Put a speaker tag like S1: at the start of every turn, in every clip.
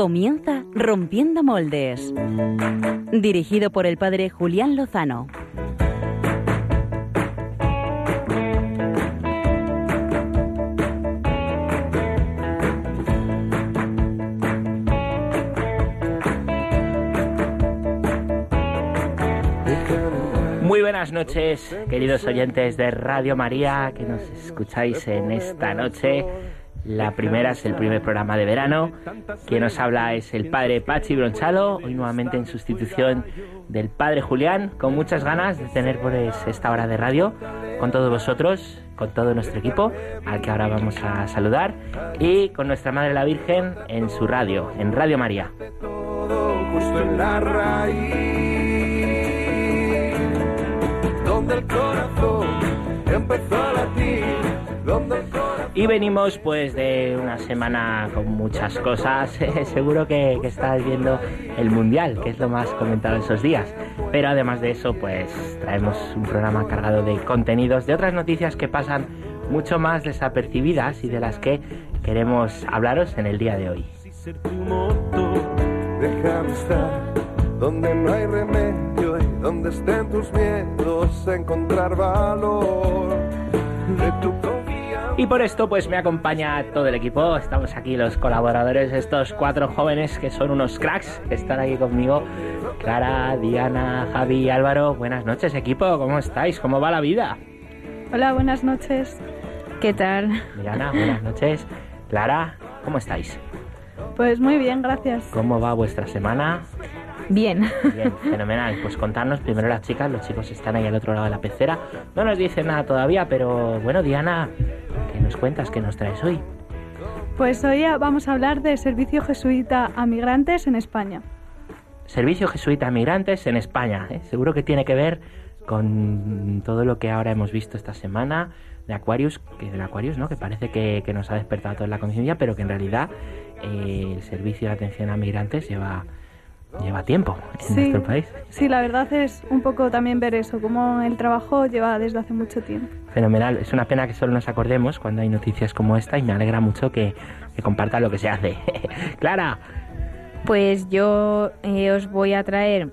S1: Comienza Rompiendo Moldes. Dirigido por el padre Julián Lozano.
S2: Muy buenas noches, queridos oyentes de Radio María, que nos escucháis en esta noche. La primera es el primer programa de verano. Quien nos habla es el padre Pachi Bronchalo, hoy nuevamente en sustitución del padre Julián, con muchas ganas de tener pues, esta hora de radio con todos vosotros, con todo nuestro equipo, al que ahora vamos a saludar, y con nuestra Madre la Virgen en su radio, en Radio María. donde el corazón empezó a latir, donde y venimos pues de una semana con muchas cosas. Seguro que, estáis viendo el Mundial, que es lo más comentado esos días. Pero además de eso, pues traemos un programa cargado de contenidos, de otras noticias que pasan mucho más desapercibidas y de las que queremos hablaros en el día de hoy. Y por esto pues me acompaña todo el equipo. Estamos aquí los colaboradores, estos cuatro jóvenes que son unos cracks que están aquí conmigo. Clara, Diana, Javi y Álvaro. Buenas noches equipo, ¿cómo estáis? ¿Cómo va la vida?
S3: Hola, buenas noches. ¿Qué tal?
S2: Diana, buenas noches. Clara, ¿cómo estáis?
S3: Pues muy bien, gracias.
S2: ¿Cómo va vuestra semana?
S3: Bien.
S2: Bien, fenomenal. Pues contarnos primero las chicas, los chicos están ahí al otro lado de la pecera. No nos dicen nada todavía, pero bueno, Diana, ¿qué nos cuentas? ¿Qué nos traes hoy?
S3: Pues hoy vamos a hablar de servicio jesuita a migrantes en España.
S2: Servicio jesuita a migrantes en España. ¿eh? Seguro que tiene que ver con todo lo que ahora hemos visto esta semana de Aquarius, que del Aquarius, ¿no? Que parece que, nos ha despertado toda la conciencia, pero que en realidad eh, el servicio de atención a migrantes lleva lleva tiempo en nuestro país.
S3: Sí, la verdad es un poco también ver eso, como el trabajo lleva desde hace mucho tiempo.
S2: Fenomenal, es una pena que solo nos acordemos cuando hay noticias como esta y me alegra mucho que, que compartan lo que se hace. Clara.
S4: Pues yo eh, os voy a traer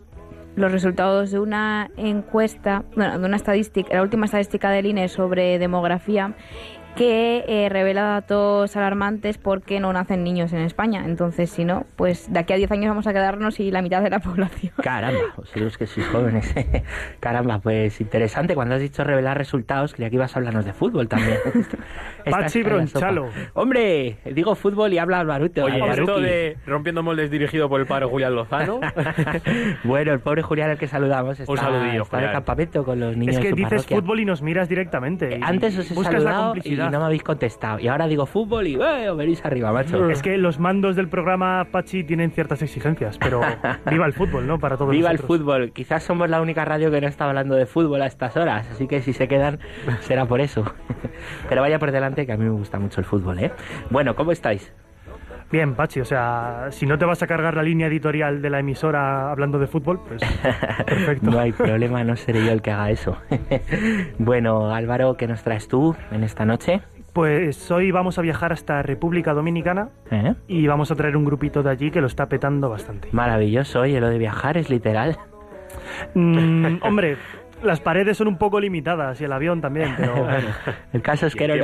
S4: los resultados de una encuesta, bueno, de una estadística, la última estadística del INE sobre demografía que eh, revela datos alarmantes porque no nacen niños en España. Entonces, si no, pues de aquí a 10 años vamos a quedarnos y la mitad de la población.
S2: Caramba, los que sois jóvenes. Caramba, pues interesante. Cuando has dicho revelar resultados, creía que ibas a hablarnos de fútbol también.
S5: Pachi Bronchalo.
S2: Hombre, digo fútbol y habla Alvaruto.
S5: Oye, esto de Rompiendo Moldes dirigido por el padre Julián Lozano.
S2: bueno, el pobre Julián al que saludamos está, Un saludillo, está en el campamento con los niños
S5: Es que
S2: dices
S5: fútbol y nos miras directamente.
S2: Antes os he saludado y no me habéis contestado. Y ahora digo fútbol y eh, venís arriba, macho.
S5: Es que los mandos del programa Pachi tienen ciertas exigencias, pero viva el fútbol, ¿no? Para todos
S2: Viva el fútbol. Quizás somos la única radio que no está hablando de fútbol a estas horas, así que si se quedan será por eso. pero vaya por delante que a mí me gusta mucho el fútbol, ¿eh? Bueno, ¿cómo estáis?
S5: Bien, Pachi, o sea, si no te vas a cargar la línea editorial de la emisora hablando de fútbol, pues perfecto.
S2: no hay problema, no seré yo el que haga eso. bueno, Álvaro, ¿qué nos traes tú en esta noche?
S5: Pues hoy vamos a viajar hasta República Dominicana ¿Eh? y vamos a traer un grupito de allí que lo está petando bastante.
S2: Maravilloso, oye, lo de viajar es literal.
S5: Mm, hombre, las paredes son un poco limitadas y el avión también, pero...
S2: el caso es que no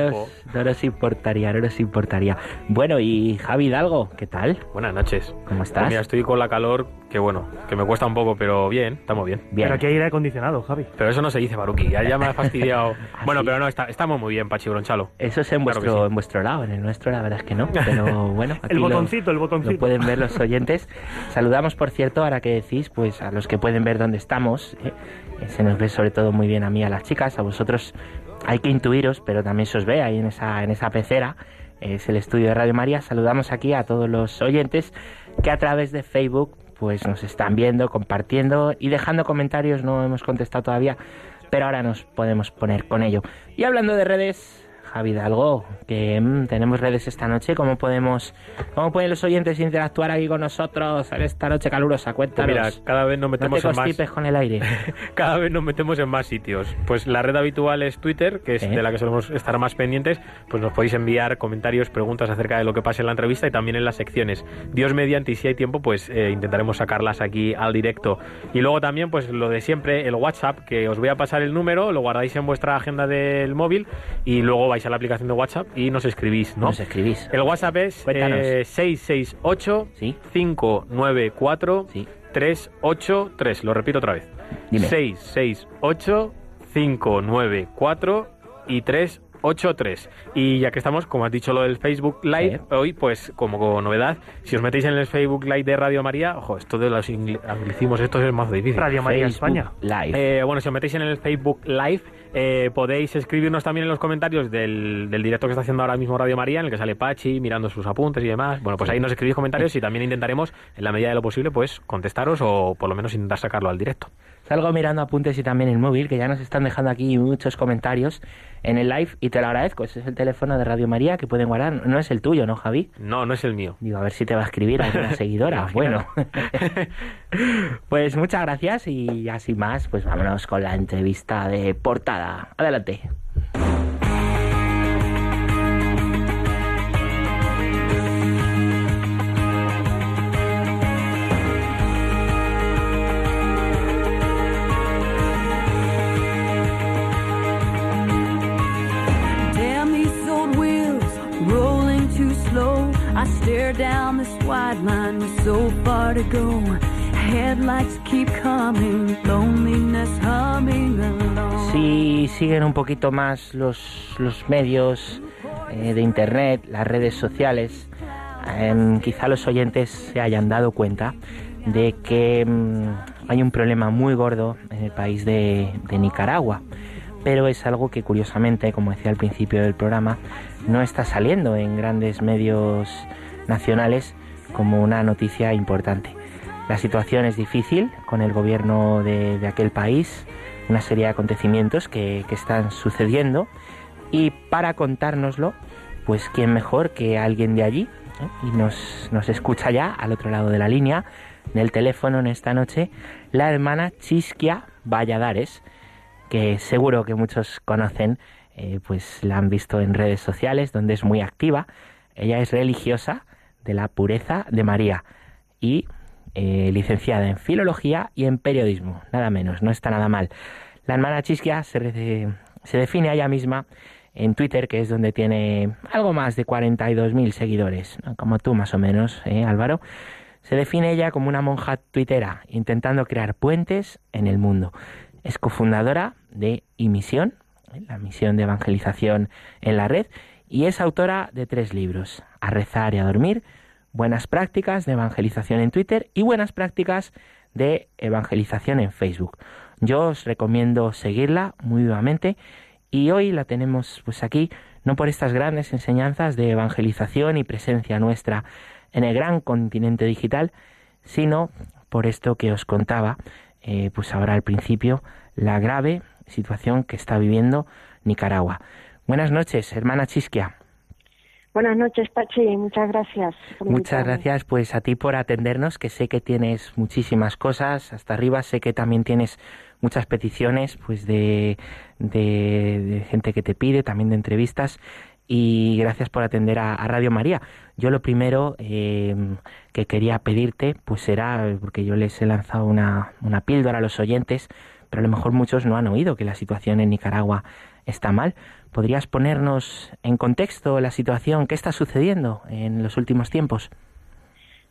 S2: nos, importaría, no nos importaría. Bueno, y Javi Hidalgo, ¿qué tal?
S6: Buenas noches.
S2: ¿Cómo estás?
S6: mira, estoy con la calor, que bueno, que me cuesta un poco, pero bien, estamos bien.
S2: bien.
S5: Pero aquí hay aire acondicionado, Javi.
S6: Pero eso no se dice, Baruki, ya, ya me ha fastidiado. ¿Ah, bueno, pero no, estamos muy bien, Pachi Bronchalo.
S2: Eso es en, vuestro, en vuestro lado, en el nuestro la verdad es que no, pero bueno.
S5: el botoncito, el botoncito.
S2: Lo pueden ver los oyentes. Saludamos, por cierto, ahora que decís, pues a los que pueden ver dónde estamos. ¿eh? se nos ve sobre todo muy bien a mí, a las chicas, a vosotros hay que intuiros, pero también se os ve ahí en esa, en esa pecera, es el estudio de Radio María. Saludamos aquí a todos los oyentes que a través de Facebook pues nos están viendo, compartiendo y dejando comentarios, no hemos contestado todavía, pero ahora nos podemos poner con ello. Y hablando de redes, Javi Hidalgo, que mm, tenemos redes esta noche. ¿Cómo podemos, cómo pueden los oyentes interactuar aquí con nosotros en esta noche calurosa? Cuéntanos.
S6: Mira, cada vez nos metemos
S2: no
S6: en más.
S2: con el aire.
S6: cada vez nos metemos en más sitios. Pues la red habitual es Twitter, que es de la que solemos estar más pendientes. Pues nos podéis enviar comentarios, preguntas acerca de lo que pase en la entrevista y también en las secciones. Dios mediante, y si hay tiempo, pues eh, intentaremos sacarlas aquí al directo. Y luego también, pues lo de siempre, el WhatsApp, que os voy a pasar el número, lo guardáis en vuestra agenda del móvil y luego vais a la aplicación de WhatsApp y nos escribís, ¿no?
S2: Nos escribís.
S6: El WhatsApp es eh, 668
S2: Sí.
S6: 594
S2: Sí.
S6: 383. Lo repito otra vez.
S2: Dime.
S6: 668 594 y 383. Y ya que estamos, como has dicho lo del Facebook Live,
S2: Sí.
S6: hoy, pues como novedad, si os metéis en el Facebook Live de Radio María, ojo, esto de los anglicismos, esto es más difícil.
S5: Radio María
S2: Facebook
S5: España.
S2: Live.
S6: Eh, bueno, si os metéis en el Facebook Live, eh, podéis escribirnos también en los comentarios del, del directo que está haciendo ahora mismo Radio María, en el que sale Pachi mirando sus apuntes y demás. Bueno, pues ahí nos escribís comentarios y también intentaremos, en la medida de lo posible, pues contestaros o por lo menos intentar sacarlo al directo.
S2: Salgo mirando apuntes y también el móvil, que ya nos están dejando aquí muchos comentarios en el live y te lo agradezco. Ese es el teléfono de Radio María que pueden guardar. No es el tuyo, ¿no, Javi?
S6: No, no es el mío.
S2: Digo, a ver si te va a escribir alguna seguidora. bueno, pues muchas gracias y así más, pues vámonos con la entrevista de portada. Adelante. Si siguen un poquito más los, los medios eh, de internet, las redes sociales, em, quizá los oyentes se hayan dado cuenta de que mm, hay un problema muy gordo en el país de Nicaragua. Pero es algo que curiosamente, como decía al principio del programa, no está saliendo en grandes medios nacionales como una noticia importante. La situación es difícil con el gobierno de, aquel país, una serie de acontecimientos que, están sucediendo y para contárnoslo, pues quién mejor que alguien de allí ¿eh? y nos, nos escucha ya al otro lado de la línea del teléfono en esta noche la hermana Chisquia Valladares, que seguro que muchos conocen, eh, pues la han visto en redes sociales donde es muy activa. Ella es religiosa de la pureza de María y eh, licenciada en filología y en periodismo, nada menos, no está nada mal. La hermana Chisquia se, define a ella misma en Twitter, que es donde tiene algo más de 42.000 seguidores, como tú más o menos, ¿eh, Álvaro. Se define ella como una monja tuitera, intentando crear puentes en el mundo. Es cofundadora de Imisión, ¿eh? la misión de evangelización en la red, y es autora de tres libros, A rezar y a dormir, Buenas prácticas de evangelización en Twitter y Buenas prácticas de evangelización en Facebook. Yo os recomiendo seguirla muy vivamente y hoy la tenemos pues aquí no por estas grandes enseñanzas de evangelización y presencia nuestra en el gran continente digital, sino por esto que os contaba, eh, pues ahora al principio, la grave situación que está viviendo Nicaragua. Buenas noches, hermana Chisquia.
S7: Buenas noches, Pachi. Muchas gracias.
S2: Muchas gracias pues a ti por atendernos, que sé que tienes muchísimas cosas hasta arriba, sé que también tienes muchas peticiones pues de, de, de gente que te pide, también de entrevistas y gracias por atender a, Radio María. Yo lo primero eh, que quería pedirte pues era, porque yo les he lanzado una, una píldora a los oyentes, pero a lo mejor muchos no han oído que la situación en Nicaragua está mal. ¿Podrías ponernos en contexto la situación? ¿Qué está sucediendo en los últimos tiempos?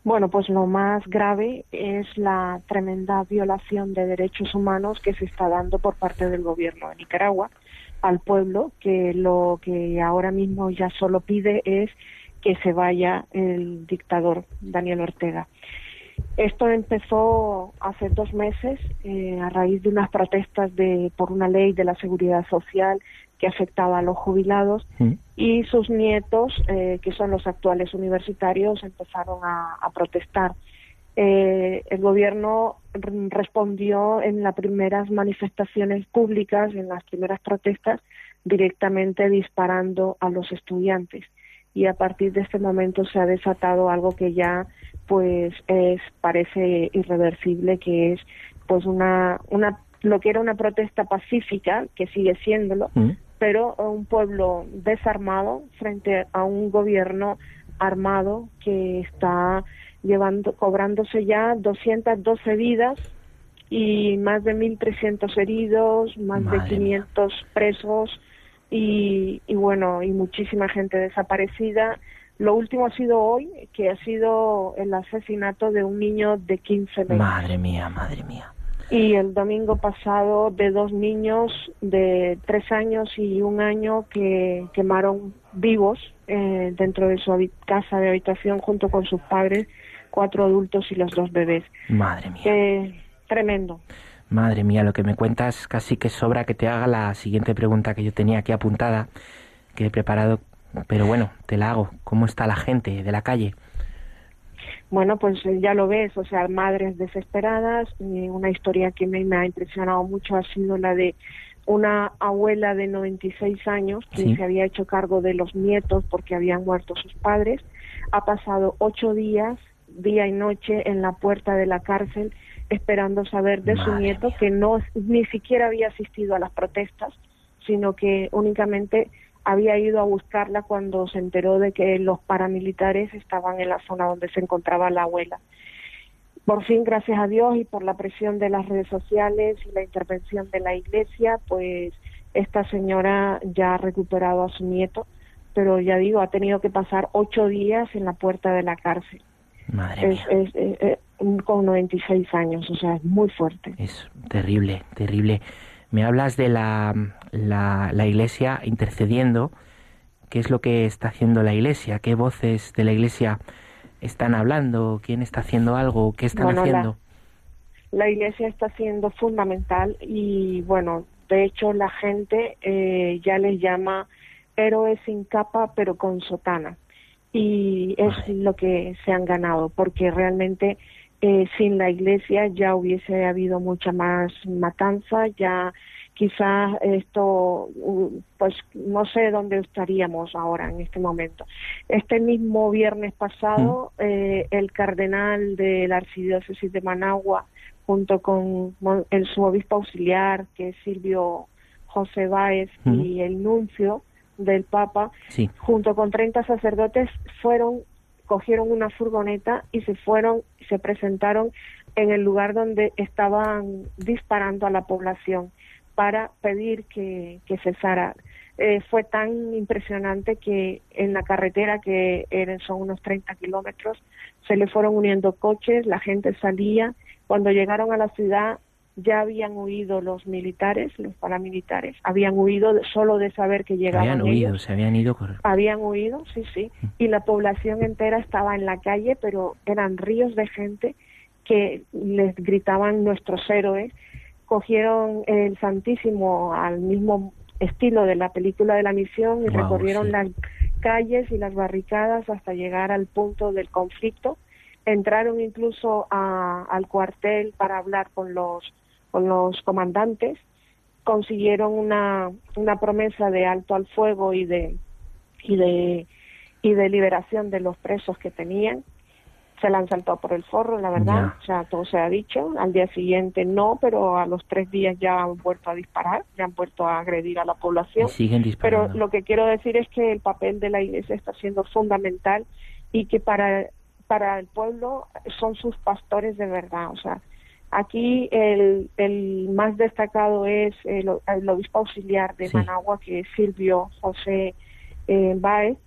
S7: Bueno, pues lo más grave es la tremenda violación de derechos humanos que se está dando por parte del gobierno de Nicaragua al pueblo, que lo que ahora mismo ya solo pide es que se vaya el dictador Daniel Ortega. Esto empezó hace dos meses eh, a raíz de unas protestas de, por una ley de la seguridad social que afectaba a los jubilados y sus nietos, eh, que son los actuales universitarios, empezaron a, a protestar. Eh, el gobierno respondió en las primeras manifestaciones públicas, en las primeras protestas, directamente disparando a los estudiantes y a partir de este momento se ha desatado algo que ya pues es parece irreversible que es pues una una lo que era una protesta pacífica que sigue siéndolo
S2: Mm.
S7: pero un pueblo desarmado frente a un gobierno armado que está llevando cobrándose ya 212 vidas y más de 1.300 heridos, más
S2: Madre
S7: de 500 presos y, y bueno, y muchísima gente desaparecida. Lo último ha sido hoy, que ha sido el asesinato de un niño de 15 meses.
S2: Madre mía, madre mía.
S7: Y el domingo pasado de dos niños de tres años y un año que quemaron vivos eh, dentro de su casa de habitación junto con sus padres, cuatro adultos y los dos bebés.
S2: Madre mía.
S7: Eh, tremendo.
S2: Madre mía, lo que me cuentas casi que sobra que te haga la siguiente pregunta que yo tenía aquí apuntada, que he preparado, pero bueno, te la hago. ¿Cómo está la gente de la calle?
S7: Bueno, pues eh, ya lo ves, o sea, madres desesperadas. y una historia que me, me ha impresionado mucho ha sido la de una abuela de 96 años que
S2: Sí.
S7: se había hecho cargo de los nietos porque habían muerto sus padres. Ha pasado ocho días, día y noche, en la puerta de la cárcel esperando saber de su nieto
S2: mía.
S7: que no ni siquiera había asistido a las protestas, sino que únicamente había ido a buscarla cuando se enteró de que los paramilitares estaban en la zona donde se encontraba la abuela. Por fin, gracias a Dios y por la presión de las redes sociales y la intervención de la iglesia, pues esta señora ya ha recuperado a su nieto, pero ya digo, ha tenido que pasar ocho días en la puerta de la cárcel.
S2: Madre
S7: Es,
S2: mía.
S7: es- es- es- con 96 años, o sea, es muy fuerte.
S2: Es terrible, terrible. Me hablas de la, la, la iglesia intercediendo. ¿Qué es lo que está haciendo la iglesia? ¿Qué voces de la iglesia están hablando? ¿Quién está haciendo algo? ¿Qué están
S7: Bueno, la-
S2: haciendo?
S7: la iglesia está siendo fundamental y bueno, de hecho la gente eh, ya les llama héroes sin capa pero con sotana y es lo que se han ganado porque realmente eh, sin la iglesia ya hubiese habido mucha más matanza, ya quizás esto, pues no sé dónde estaríamos ahora en este momento. Este mismo viernes pasado, eh, el cardenal de la archidiócesis de Managua, junto con el su obispo auxiliar, que es Silvio José Báez, y el nuncio del Papa,
S2: Sí,
S7: junto con 30 sacerdotes, fueron, cogieron una furgoneta y se fueron, se presentaron en el lugar donde estaban disparando a la población para pedir que, que cesara. Eh, fue tan impresionante que en la carretera, que eran, son unos 30 kilómetros, se le fueron uniendo coches, la gente salía. Cuando llegaron a la ciudad ya habían huido los militares, los paramilitares, habían huido solo de saber que llegaban
S2: habían
S7: ellos.
S2: huido, se habían ido. cor-
S7: Habían huido, sí, sí, y la población entera estaba en la calle, pero eran ríos de gente que les gritaban nuestros héroes, cogieron el Santísimo al mismo estilo de la película de la misión y recorrieron
S2: sí.
S7: las calles y las barricadas hasta llegar al punto del conflicto. Entraron incluso a- al cuartel para hablar con los, con los comandantes consiguieron una, una promesa de alto al fuego y de y de y de liberación de los presos que tenían se la han saltado por el forro la verdad
S2: Ya.
S7: o sea todo se ha dicho al día siguiente no pero a los tres días ya han vuelto a disparar ya han vuelto a agredir a la población
S2: siguen
S7: pero lo que quiero decir es que el papel de la iglesia está siendo fundamental y que para, para el pueblo son sus pastores de verdad. O sea, aquí el, el más destacado es el, el obispo auxiliar de
S2: Sí.
S7: Managua, que es Silvio José eh, Báez,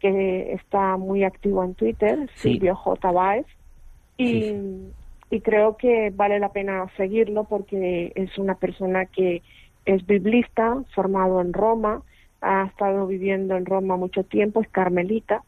S7: que está muy activo en Twitter,
S2: Sí.
S7: Silvio J. Y,
S2: Sí,
S7: y creo que vale la pena seguirlo porque es una persona que es biblista, formado en Roma, ha estado viviendo en Roma mucho tiempo, es carmelita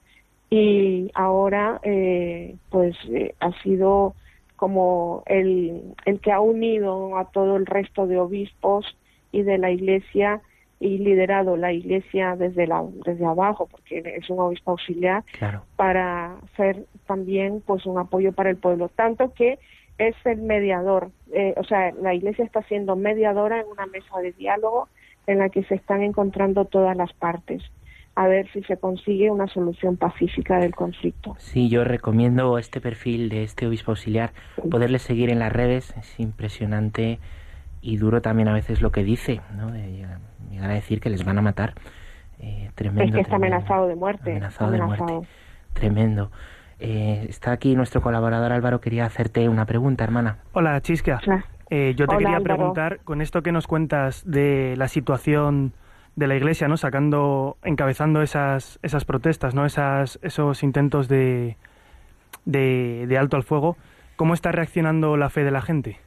S7: y ahora eh, pues eh, ha sido como el, el que ha unido a todo el resto de obispos y de la iglesia y liderado la iglesia desde la desde abajo porque es un obispo auxiliar
S2: Claro.
S7: para ser también pues un apoyo para el pueblo tanto que es el mediador eh, o sea la iglesia está siendo mediadora en una mesa de diálogo en la que se están encontrando todas las partes a ver si se consigue una solución pacífica del conflicto.
S2: Sí, yo recomiendo este perfil de este obispo auxiliar, poderle seguir en las redes, es impresionante y duro también a veces lo que dice, ¿no? De llegar a decir que les van a matar. Eh, tremendo.
S7: Es que está
S2: tremendo.
S7: amenazado de muerte.
S2: Amenazado de
S7: amenazado.
S2: muerte. Tremendo. Eh, está aquí nuestro colaborador Álvaro, quería hacerte una pregunta, hermana.
S5: Hola.
S7: Claro.
S5: Eh, yo te
S7: Hola,
S5: quería
S7: Álvaro.
S5: preguntar, con esto que nos cuentas de la situación de la Iglesia, ¿no? Sacando, encabezando esas, esas protestas, ¿no? Esas, esos intentos de, de, de alto al fuego, ¿cómo está reaccionando la fe de la gente?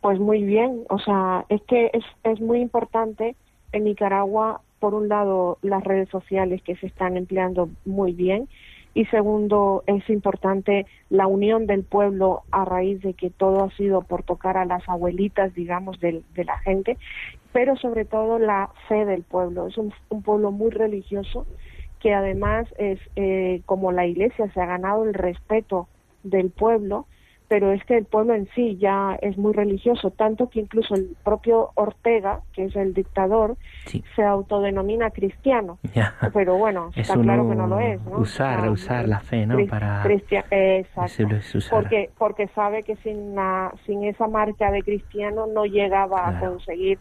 S7: Pues muy bien, o sea, es que es, es muy importante en Nicaragua, por un lado, las redes sociales que se están empleando muy bien y segundo, es importante la unión del pueblo a raíz de que todo ha sido por tocar a las abuelitas, digamos, del- de, la gente, pero sobre todo la fe del pueblo. Es un, un pueblo muy religioso que además es eh, como la iglesia se ha ganado el respeto del pueblo, pero es que el pueblo en sí ya es muy religioso, tanto que incluso el propio Ortega, que es el dictador,
S2: Sí.
S7: se autodenomina cristiano.
S2: Ya.
S7: Pero bueno,
S2: Es
S7: está claro que no lo es, ¿no?
S2: usar-
S7: O
S2: usar la fe, ¿no? Para-
S7: exacto.
S2: Es.
S7: Porque, porque sabe que sin, la, sin esa marca de cristiano no llegaba a conseguir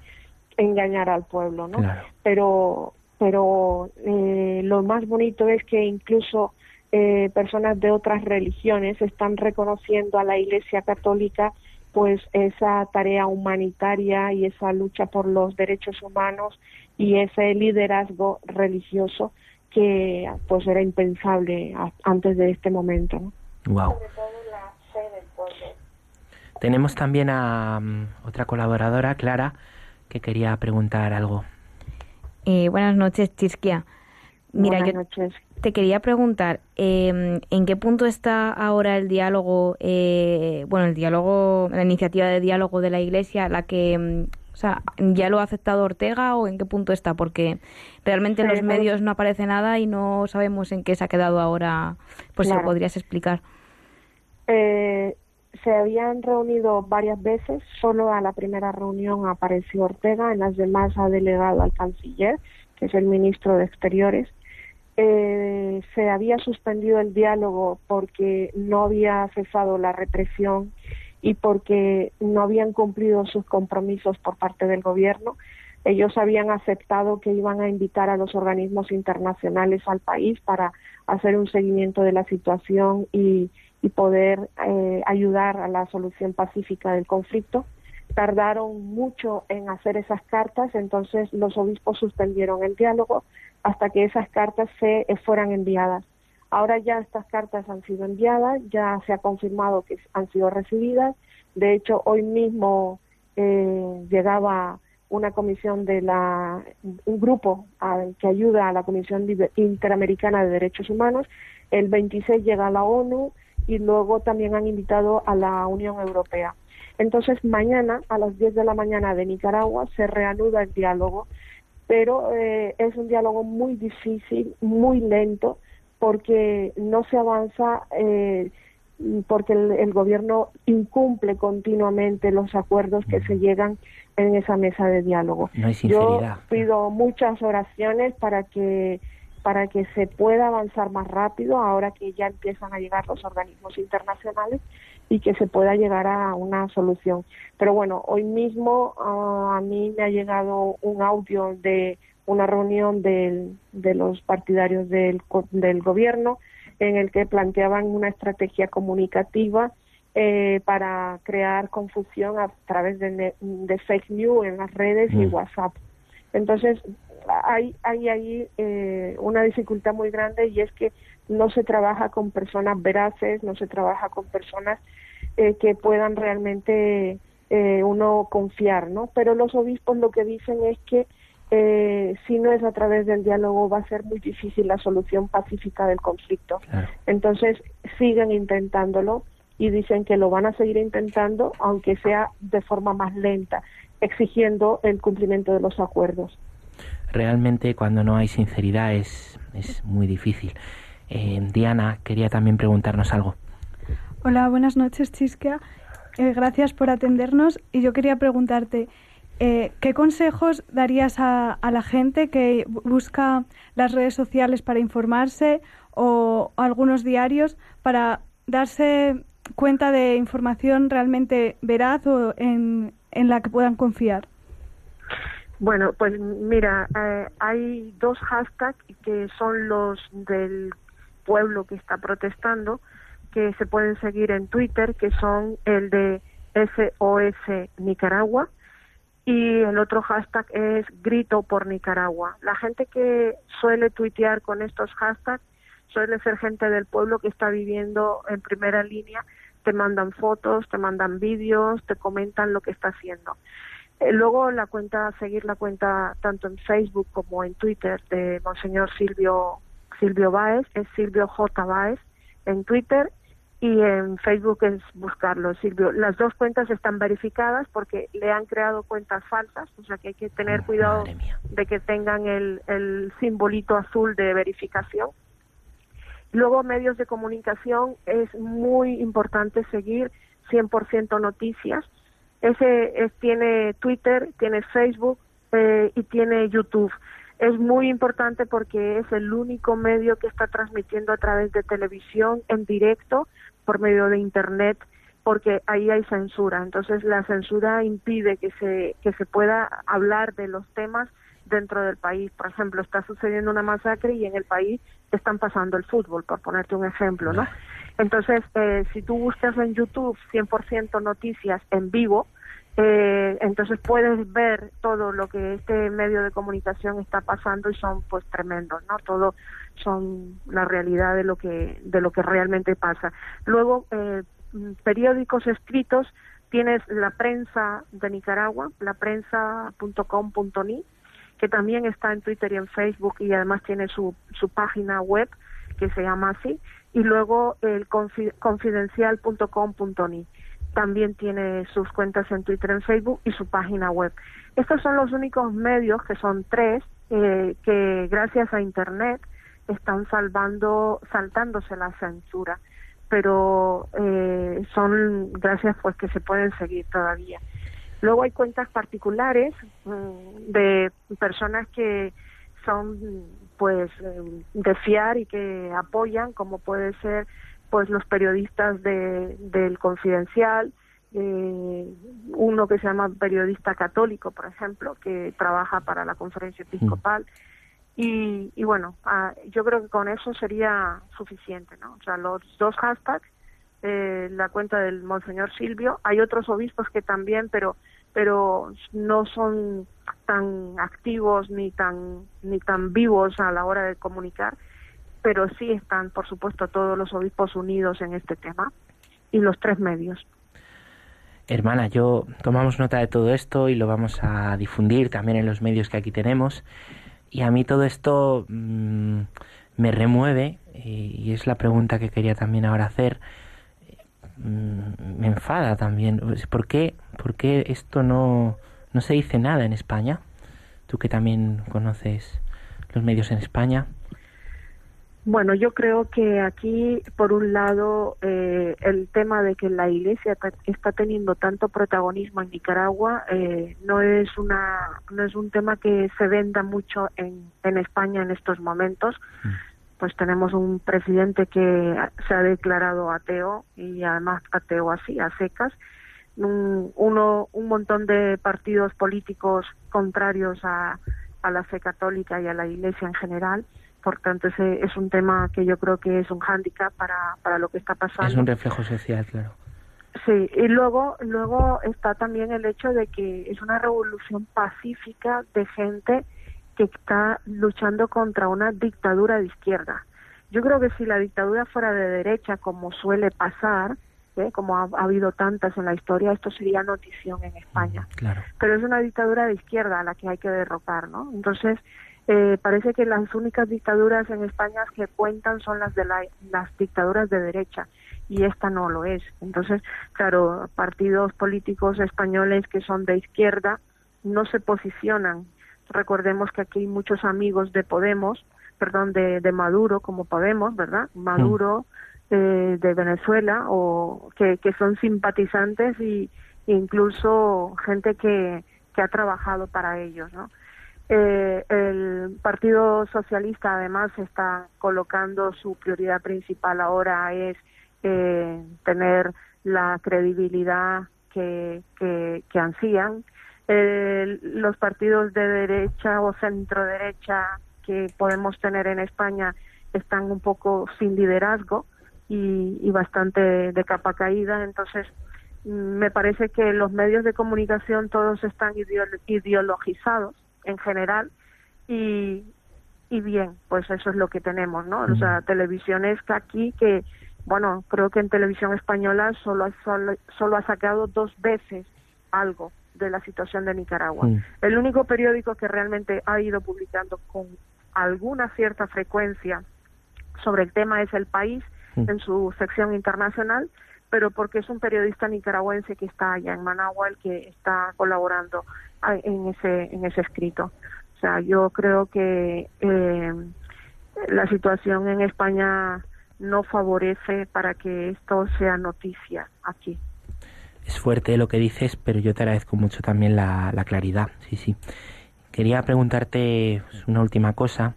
S7: engañar al pueblo, ¿no?
S2: Claro.
S7: Pero, pero eh, lo más bonito es que incluso eh, personas de otras religiones están reconociendo a la Iglesia Católica pues esa tarea humanitaria y esa lucha por los derechos humanos y ese liderazgo religioso que pues era impensable a- antes de este momento. ¿no?
S2: Wow. Tenemos también a mm, otra colaboradora, Clara, que quería preguntar algo.
S4: Eh, buenas noches, Chisquia. Mira,
S7: Buenas
S4: yo
S7: noches.
S4: te quería preguntar, eh, ¿en qué punto está ahora el diálogo, eh, bueno, el diálogo, la iniciativa de diálogo de la Iglesia, la que, mm, o sea, ya lo ha aceptado Ortega o en qué punto está? Porque realmente en los medios no aparece nada y no sabemos en qué se ha quedado ahora. Pues si lo
S7: Claro.
S4: podrías explicar.
S7: Eh, se habían reunido varias veces, solo a la primera reunión apareció Ortega, en las demás ha delegado al canciller, que es el ministro de Exteriores. Eh, se había suspendido el diálogo porque no había cesado la represión y porque no habían cumplido sus compromisos por parte del gobierno. Ellos habían aceptado que iban a invitar a los organismos internacionales al país para hacer un seguimiento de la situación y, y poder eh, ayudar a la solución pacífica del conflicto. Tardaron mucho en hacer esas cartas, entonces los obispos suspendieron el diálogo hasta que esas cartas se eh, fueran enviadas. Ahora ya estas cartas han sido enviadas, ya se ha confirmado que han sido recibidas. De hecho, hoy mismo eh, llegaba una comisión de la, un grupo que ayuda a la Comisión Interamericana de Derechos Humanos. El 26 llega a la ONU y luego también han invitado a la Unión Europea. Entonces, mañana a las 10 de la mañana de Nicaragua se reanuda el diálogo, pero eh, es un diálogo muy difícil, muy lento, porque no se avanza, eh, porque el, el gobierno incumple continuamente los acuerdos que se llegan en esa mesa de diálogo.
S2: No hay
S7: Yo pido muchas oraciones para que para que se pueda avanzar más rápido ahora que ya empiezan a llegar los organismos internacionales y que se pueda llegar a una solución. Pero bueno, hoy mismo ah, a mí me ha llegado un audio de una reunión del- de los partidarios del, del gobierno en el que planteaban una estrategia comunicativa eh, para crear confusión a través de, de fake news en las redes y
S2: Mm.
S7: WhatsApp. Entonces, hay, hay ahí eh, una dificultad muy grande y es que no se trabaja con personas veraces, no se trabaja con personas eh, que puedan realmente eh, uno confiar, ¿no? Pero los obispos lo que dicen es que eh, si no es a través del diálogo va a ser muy difícil la solución pacífica del conflicto.
S2: Claro.
S7: Entonces siguen intentándolo y dicen que lo van a seguir intentando, aunque sea de forma más lenta, exigiendo el cumplimiento de los acuerdos.
S2: Realmente cuando no hay sinceridad es, es muy difícil. Eh, Diana quería también preguntarnos algo.
S3: Hola, buenas noches, Chisquia. Eh, gracias por atendernos y yo quería preguntarte, eh, ¿qué consejos darías a, a, la gente que busca las redes sociales para informarse o algunos diarios para darse cuenta de información realmente veraz o en, en la que puedan confiar?
S7: Bueno, pues mira, eh, hay dos hashtags que son los del pueblo que está protestando, que se pueden seguir en Twitter, que son el de SOS Nicaragua y el otro hashtag es Grito por Nicaragua. La gente que suele tuitear con estos hashtags suele ser gente del pueblo que está viviendo en primera línea, te mandan fotos, te mandan vídeos, te comentan lo que está haciendo. Eh, luego la cuenta, seguir la cuenta tanto en Facebook como en Twitter de Monseñor Silvio Silvio Baez, es Silvio J. Baez en Twitter y en Facebook es buscarlo, Silvio. Las dos cuentas están verificadas porque le han creado cuentas falsas, o sea que hay que tener
S2: Oh,
S7: cuidado de que tengan el, el simbolito azul de verificación. Luego, medios de comunicación, es muy importante seguir 100% noticias. Ese es- tiene Twitter, tiene Facebook eh, y tiene YouTube. Es muy importante porque es el único medio que está transmitiendo a través de televisión en directo por medio de Internet porque ahí hay censura. Entonces la censura impide que se, que se pueda hablar de los temas dentro del país. Por ejemplo, está sucediendo una masacre y en el país están pasando el fútbol, por ponerte un ejemplo, ¿no? Entonces, eh, si tú buscas en YouTube 100% noticias en vivo, eh, entonces puedes ver todo lo que este medio de comunicación está pasando y son pues tremendos, ¿no? Todo son la realidad de lo que de lo que realmente pasa. Luego eh, periódicos escritos tienes la prensa de Nicaragua, la prensa.com.ni, que también está en Twitter y en Facebook y además tiene su su página web que se llama así y luego el confi- confidencial.com.ni también tiene sus cuentas en Twitter, en Facebook y su página web. Estos son los únicos medios, que son tres, eh, que gracias a Internet están salvando, saltándose la censura, pero eh, son gracias pues que se pueden seguir todavía. Luego hay cuentas particulares mm, de personas que son pues eh, de fiar y que apoyan, como puede ser pues los periodistas de, del Confidencial, eh, uno que se llama periodista católico, por ejemplo, que trabaja para la conferencia episcopal. Y, y bueno, ah, yo creo que con eso sería suficiente, ¿no? O sea, los dos hashtags, eh, la cuenta del Monseñor Silvio, hay otros obispos que también, pero pero no son tan activos ni tan ni tan vivos a la hora de comunicar pero sí están, por supuesto, todos los obispos unidos en este tema y los tres medios.
S2: Hermana, yo tomamos nota de todo esto y lo vamos a difundir también en los medios que aquí tenemos. Y a mí todo esto mm, me remueve eh, y es la pregunta que quería también ahora hacer. Mm, me enfada también. ¿Por qué, por qué esto no, no se dice nada en España? Tú que también conoces los medios en España.
S7: Bueno, yo creo que aquí, por un lado, eh, el tema de que la Iglesia está teniendo tanto protagonismo en Nicaragua eh, no es una no es un tema que se venda mucho en, en España en estos momentos. Pues tenemos un presidente que se ha declarado ateo y además ateo así, a secas. Un, uno, un montón de partidos políticos contrarios a, a la fe católica y a la Iglesia en general. Por tanto, ese es un tema que yo creo que es un hándicap para, para lo que está pasando.
S2: Es un reflejo social, claro.
S7: Sí, y luego, luego está también el hecho de que es una revolución pacífica de gente que está luchando contra una dictadura de izquierda. Yo creo que si la dictadura fuera de derecha, como suele pasar, ¿eh? como ha, ha habido tantas en la historia, esto sería notición en España
S2: Claro.
S7: pero es una dictadura de izquierda a la que hay que derrocar, ¿no? Entonces, eh, parece que las únicas dictaduras en España que cuentan son las de la- las dictaduras de derecha y esta no lo es. Entonces, claro, partidos políticos españoles que son de izquierda no se posicionan. Recordemos que aquí hay muchos amigos de Podemos, perdón, de, de Maduro como Podemos, ¿verdad? Maduro eh, de Venezuela o que, que son simpatizantes y e incluso gente que, que ha trabajado para ellos, ¿no? Eh, el Partido Socialista además está colocando su prioridad principal ahora es eh, tener la credibilidad que, que, que ansían. Eh, los partidos de derecha o centro derecha que podemos tener en España están un poco sin liderazgo y, y bastante de capa caída. Entonces, mm, me parece que los medios de comunicación todos están ideologizados en general y, y bien, pues eso es lo que tenemos, ¿no? O sea, televisiones que aquí que, bueno, creo que en televisión española solo, solo, solo ha sacado dos veces algo de la situación de Nicaragua.
S2: Mm.
S7: El único periódico que realmente ha ido publicando con alguna cierta frecuencia sobre el tema es El País
S2: Mm.
S7: en su sección internacional, pero porque es un periodista nicaragüense que está allá en Managua el que está colaborando en ese en ese escrito. O sea, yo creo que eh, la situación en España no favorece para que esto sea noticia aquí.
S2: Es fuerte lo que dices, pero yo te agradezco mucho también la, la claridad. Sí, sí. Quería preguntarte pues, una última cosa.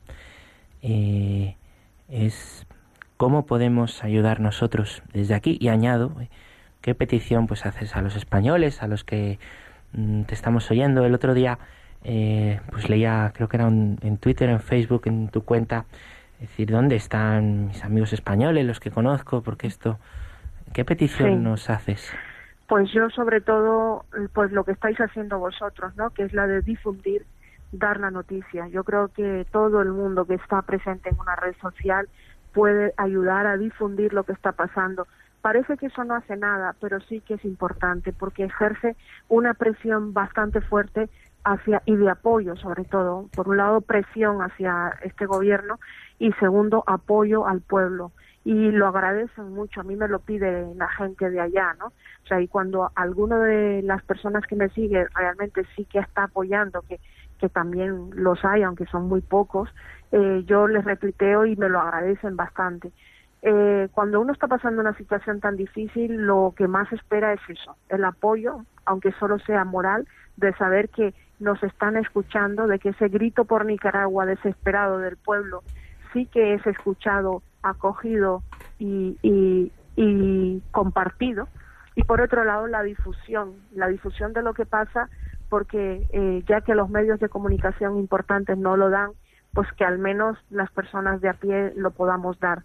S2: Eh, es cómo podemos ayudar nosotros desde aquí y añado qué petición pues haces a los españoles, a los que mm, te estamos oyendo. El otro día eh, pues leía, creo que era un- en Twitter, en Facebook, en tu cuenta, decir dónde están mis amigos españoles, los que conozco, porque esto, ¿qué petición
S7: Sí.
S2: nos haces?
S7: Pues yo sobre todo, pues lo que estáis haciendo vosotros, ¿no? Que es la de difundir, dar la noticia. Yo creo que todo el mundo que está presente en una red social puede ayudar a difundir lo que está pasando. Parece que eso no hace nada, pero sí que es importante porque ejerce una presión bastante fuerte hacia y de apoyo sobre todo. Por un lado presión hacia este gobierno y segundo apoyo al pueblo y lo agradecen mucho. A mí me lo pide la gente de allá, ¿no? O sea, y cuando alguno de las personas que me sigue realmente sí que está apoyando, que, que también los hay, aunque son muy pocos, eh, yo les retuiteo y me lo agradecen bastante. Eh, cuando uno está pasando una situación tan difícil, lo que más espera es eso, el apoyo, aunque solo sea moral, de saber que nos están escuchando, de que ese grito por Nicaragua desesperado del pueblo sí que es escuchado, acogido y, y, y compartido. Y por otro lado, la difusión, la difusión de lo que pasa, porque eh, ya que los medios de comunicación importantes no lo dan, pues que al menos las personas de a pie lo podamos dar.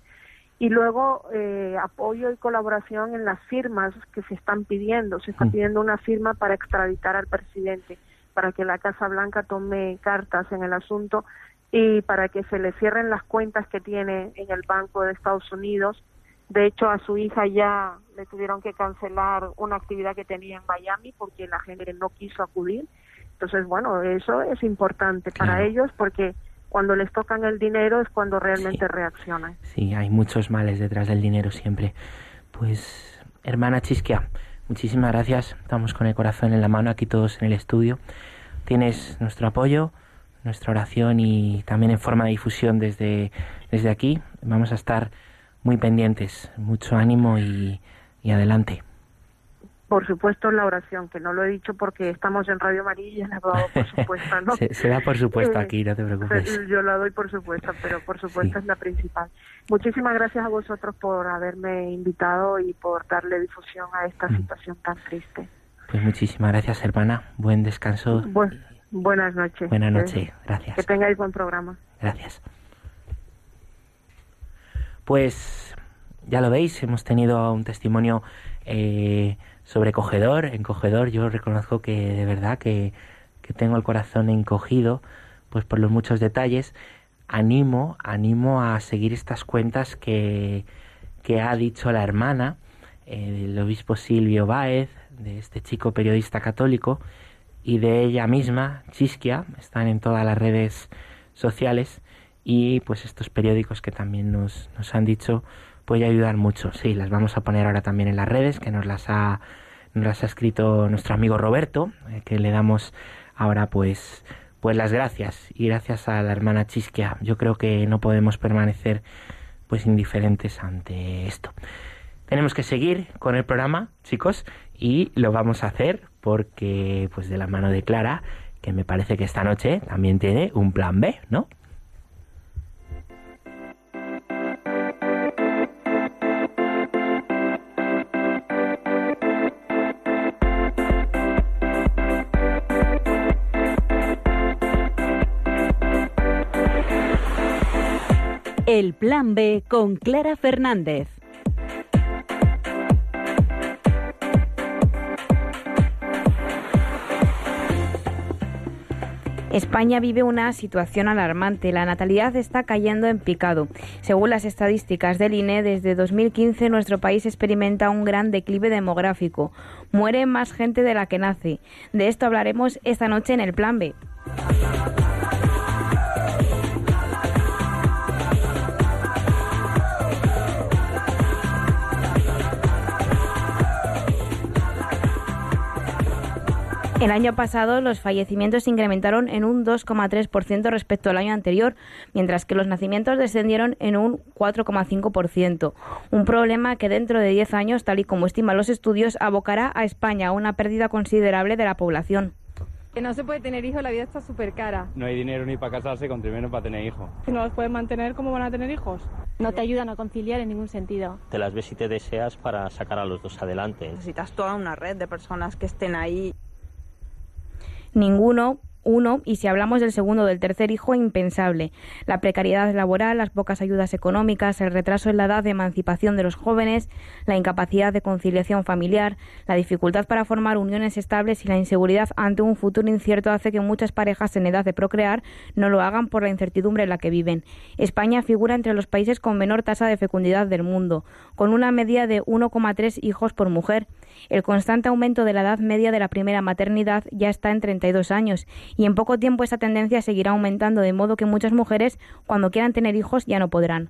S7: Y luego eh, apoyo y colaboración en las firmas que se están pidiendo. Se está
S2: Mm.
S7: pidiendo una firma para extraditar al presidente, para que la Casa Blanca tome cartas en el asunto y para que se le cierren las cuentas que tiene en el Banco de Estados Unidos. De hecho, a su hija ya le tuvieron que cancelar una actividad que tenía en Miami porque la gente no quiso acudir. Entonces, bueno, eso es importante para ellos porque cuando les tocan el dinero es cuando realmente
S2: Sí.
S7: reaccionan.
S2: Sí, hay muchos males detrás del dinero siempre. Pues, hermana Chisquia, muchísimas gracias. Estamos con el corazón en la mano aquí todos en el estudio. Tienes nuestro apoyo, nuestra oración y también en forma de difusión desde, desde aquí. Vamos a estar muy pendientes. Mucho ánimo y, y adelante.
S7: Por supuesto, la oración, que no lo he dicho porque estamos en Radio y la he dado por supuesto, ¿no?
S2: Se, se da por supuesto
S7: Eh,
S2: aquí, no te preocupes.
S7: Yo la doy por supuesto, pero por supuesto
S2: Sí.
S7: es la principal. Muchísimas gracias a vosotros por haberme invitado y por darle difusión a esta
S2: Mm.
S7: situación tan triste.
S2: Pues muchísimas gracias, hermana. Buen descanso.
S7: Bu- buenas noches.
S2: Buena
S7: Que-
S2: noche. Gracias.
S7: Que tengáis buen programa.
S2: Gracias. Pues ya lo veis, hemos tenido un testimonio eh, sobrecogedor, encogedor. Yo reconozco que de verdad que, que tengo el corazón encogido pues por los muchos detalles. Animo, animo a seguir estas cuentas que, que ha dicho la hermana eh, del obispo Silvio Báez, de este chico periodista católico, y de ella misma, Chisquia, están en todas las redes sociales y pues estos periódicos que también nos, nos han dicho puede ayudar mucho. Sí, las vamos a poner ahora también en las redes, que nos las ha, nos las ha escrito nuestro amigo Roberto, eh, que le damos ahora pues, pues las gracias y gracias a la hermana Chisquia. Yo creo que no podemos permanecer pues indiferentes ante esto. Tenemos que seguir con el programa, chicos, y lo vamos a hacer porque, pues de la mano de Clara, que me parece que esta noche también tiene un plan B, ¿no?
S1: El Plan B con Clara Fernández.
S4: España vive una situación alarmante. La natalidad está cayendo en picado. Según las estadísticas del INE, desde 2015 nuestro país experimenta un gran declive demográfico. Muere más gente de la que nace. De esto hablaremos esta noche en el Plan B. El año pasado los fallecimientos se incrementaron en un 2,3% respecto al año anterior, mientras que los nacimientos descendieron en un 4,5%. Un problema que dentro de 10 años, tal y como estiman los estudios, abocará a España a una pérdida considerable de la población.
S8: Que no se puede tener hijos, la vida está súper cara.
S9: No hay dinero ni para casarse, con menos para tener hijos.
S8: Si no los pueden mantener, ¿cómo van a tener hijos?
S10: No te ayudan a conciliar en ningún sentido.
S11: Te las ves y te deseas para sacar a los dos adelante.
S12: Necesitas toda una red de personas que estén ahí
S4: ninguno uno y si hablamos del segundo o del tercer hijo, impensable. La precariedad laboral, las pocas ayudas económicas, el retraso en la edad de emancipación de los jóvenes, la incapacidad de conciliación familiar, la dificultad para formar uniones estables y la inseguridad ante un futuro incierto hace que muchas parejas en edad de procrear no lo hagan por la incertidumbre en la que viven. España figura entre los países con menor tasa de fecundidad del mundo, con una media de 1,3 hijos por mujer el constante aumento de la edad media de la primera maternidad ya está en 32 años y en poco tiempo esa tendencia seguirá aumentando de modo que muchas mujeres cuando quieran tener hijos ya no podrán.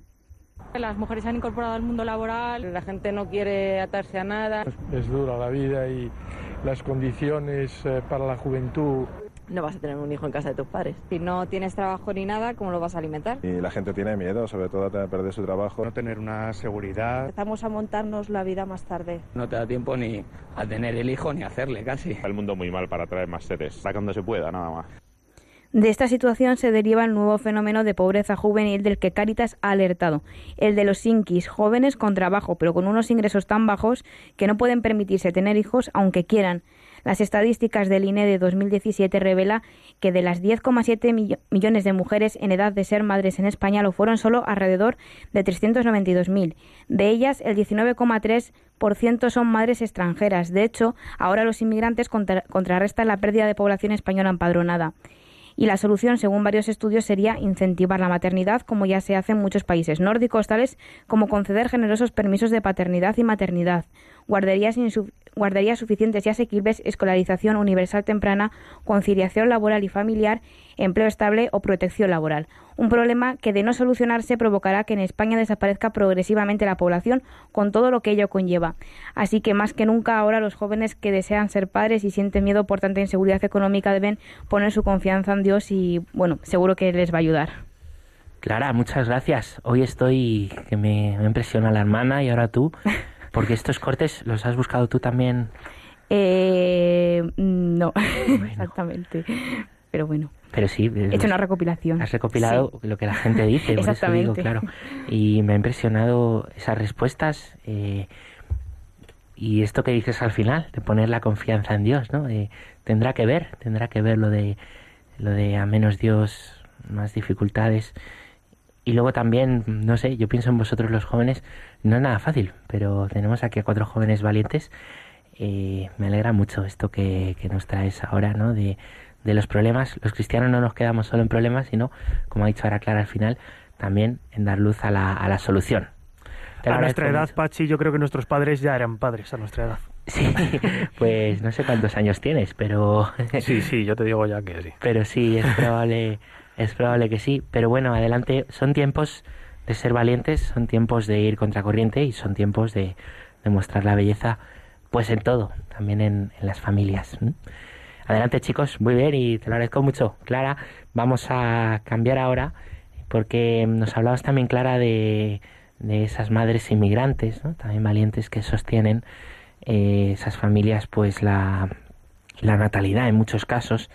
S8: Las mujeres se han incorporado al mundo laboral,
S12: la gente no quiere atarse a nada.
S13: Es, dura la vida y las condiciones eh, para la juventud
S12: no vas a tener un hijo en casa de tus padres. Si no tienes trabajo ni nada, ¿cómo lo vas a alimentar?
S14: Y la gente tiene miedo, sobre todo a perder su trabajo.
S13: No tener una seguridad.
S12: Empezamos a montarnos la vida más tarde.
S9: No te da tiempo ni a tener el hijo ni a hacerle casi.
S14: El mundo muy mal para traer más seres, para cuando se pueda, nada más.
S4: De esta situación se deriva el nuevo fenómeno de pobreza juvenil del que Caritas ha alertado, el de los inquis, jóvenes con trabajo, pero con unos ingresos tan bajos que no pueden permitirse tener hijos aunque quieran. Las estadísticas del INE de 2017 revela que de las 10,7 millones de mujeres en edad de ser madres en España lo fueron solo alrededor de 392.000. De ellas, el 19,3% son madres extranjeras. De hecho, ahora los inmigrantes contrarrestan la pérdida de población española empadronada y la solución, según varios estudios, sería incentivar la maternidad, como ya se hace en muchos países nórdicos, tales como conceder generosos permisos de paternidad y maternidad, guarderías, guarderías suficientes y asequibles, escolarización universal temprana, conciliación laboral y familiar, empleo estable o protección laboral. Un problema que de no solucionarse provocará que en España desaparezca progresivamente la población con todo lo que ello conlleva. Así que más que nunca ahora los jóvenes que desean ser padres y sienten miedo por tanta inseguridad económica deben poner su confianza en Dios y bueno, seguro que les va a ayudar.
S2: Clara, muchas gracias. Hoy estoy que me, me impresiona la hermana y ahora tú. Porque estos cortes los has buscado tú también.
S4: Eh, no, exactamente. Pero bueno.
S2: Pero sí.
S4: He hecho una recopilación.
S2: Has recopilado lo que la gente dice. Exactamente. claro. Y me ha impresionado esas respuestas. Eh, y esto que dices al final, de poner la confianza en Dios, ¿no? tendrá que ver, tendrá que ver lo de, lo de a menos Dios, más dificultades. Y luego también, no sé, yo pienso en vosotros los jóvenes, no es nada fácil, pero tenemos aquí a cuatro jóvenes valientes. Eh, me alegra mucho esto que, nos traes ahora, ¿no? De, de, los problemas. Los cristianos no nos quedamos solo en problemas, sino, como ha dicho ahora Clara al final, también en dar luz a la, a la solución.
S5: a nuestra edad, Pachi, yo creo que nuestros padres ya eran padres a nuestra edad.
S2: Sí, pues no sé cuántos años tienes, pero...
S6: Sí, sí, yo te digo ya que sí.
S2: Pero sí, es probable es probable que sí, pero bueno, adelante. Son tiempos de ser valientes, son tiempos de ir contracorriente y son tiempos de, mostrar la belleza, pues en todo, también en, las familias. Adelante chicos, muy bien y te lo agradezco mucho. Clara, vamos a cambiar ahora porque nos hablabas también, Clara, de, de esas madres inmigrantes, ¿no? también valientes que sostienen eh, esas familias, pues la, la natalidad en muchos casos.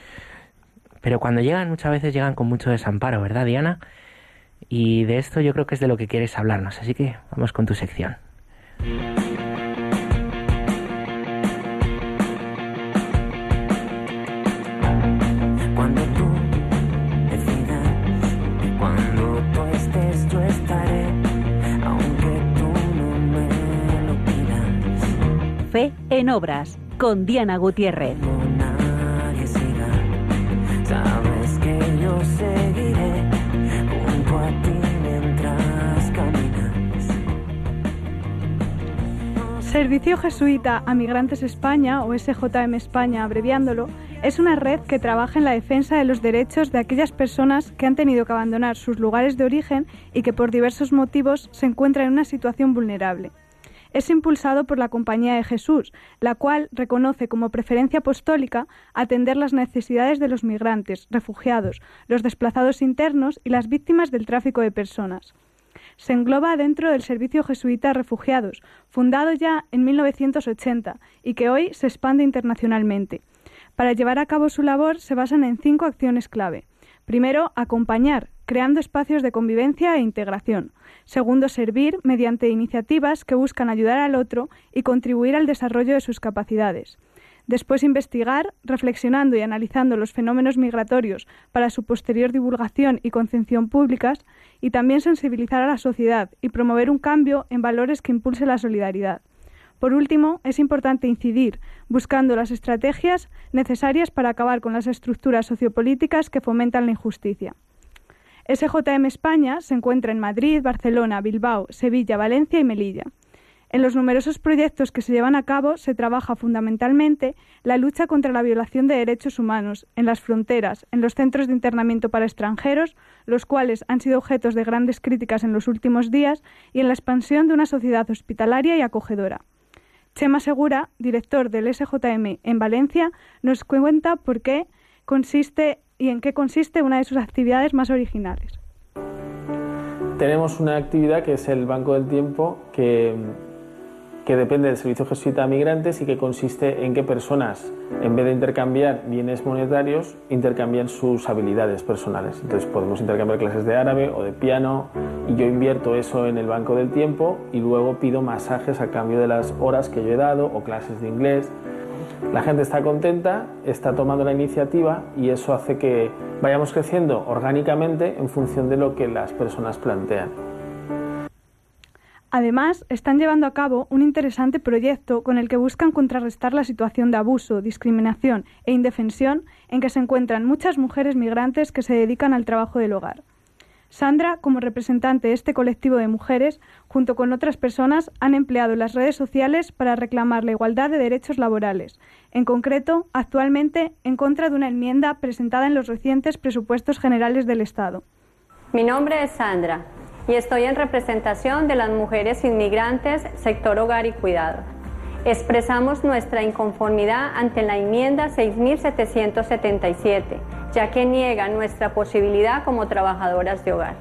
S2: Pero cuando llegan, muchas veces llegan con mucho desamparo, ¿verdad, Diana? Y de esto yo creo que es de lo que quieres hablarnos, así que vamos con tu sección.
S15: Cuando tú decidas, cuando tú estés, yo estaré, aunque tú no me lo pidas.
S1: Fe en Obras con Diana Gutiérrez.
S3: Servicio Jesuita a Migrantes España, o SJM España abreviándolo, es una red que trabaja en la defensa de los derechos de aquellas personas que han tenido que abandonar sus lugares de origen y que por diversos motivos se encuentran en una situación vulnerable. Es impulsado por la Compañía de Jesús, la cual reconoce como preferencia apostólica atender las necesidades de los migrantes, refugiados, los desplazados internos y las víctimas del tráfico de personas se engloba dentro del Servicio Jesuita Refugiados, fundado ya en 1980 y que hoy se expande internacionalmente. Para llevar a cabo su labor se basan en cinco acciones clave. Primero, acompañar, creando espacios de convivencia e integración. Segundo, servir mediante iniciativas que buscan ayudar al otro y contribuir al desarrollo de sus capacidades. Después investigar, reflexionando y analizando los fenómenos migratorios para su posterior divulgación y concepción públicas, y también sensibilizar a la sociedad y promover un cambio en valores que impulse la solidaridad. Por último, es importante incidir, buscando las estrategias necesarias para acabar con las estructuras sociopolíticas que fomentan la injusticia. SJM España se encuentra en Madrid, Barcelona, Bilbao, Sevilla, Valencia y Melilla. En los numerosos proyectos que se llevan a cabo se trabaja fundamentalmente la lucha contra la violación de derechos humanos en las fronteras, en los centros de internamiento para extranjeros, los cuales han sido objetos de grandes críticas en los últimos días, y en la expansión de una sociedad hospitalaria y acogedora. Chema Segura, director del SJM en Valencia, nos cuenta por qué consiste y en qué consiste una de sus actividades más originales.
S16: Tenemos una actividad que es el Banco del Tiempo que que depende del Servicio Jesuita a Migrantes y que consiste en que personas, en vez de intercambiar bienes monetarios, intercambian sus habilidades personales. Entonces podemos intercambiar clases de árabe o de piano y yo invierto eso en el banco del tiempo y luego pido masajes a cambio de las horas que yo he dado o clases de inglés. La gente está contenta, está tomando la iniciativa y eso hace que vayamos creciendo orgánicamente en función de lo que las personas plantean.
S3: Además, están llevando a cabo un interesante proyecto con el que buscan contrarrestar la situación de abuso, discriminación e indefensión en que se encuentran muchas mujeres migrantes que se dedican al trabajo del hogar. Sandra, como representante de este colectivo de mujeres, junto con otras personas, han empleado las redes sociales para reclamar la igualdad de derechos laborales, en concreto, actualmente, en contra de una enmienda presentada en los recientes presupuestos generales del Estado.
S17: Mi nombre es Sandra y estoy en representación de las mujeres inmigrantes, sector hogar y cuidado. Expresamos nuestra inconformidad ante la enmienda 6.777, ya que niega nuestra posibilidad como trabajadoras de hogar.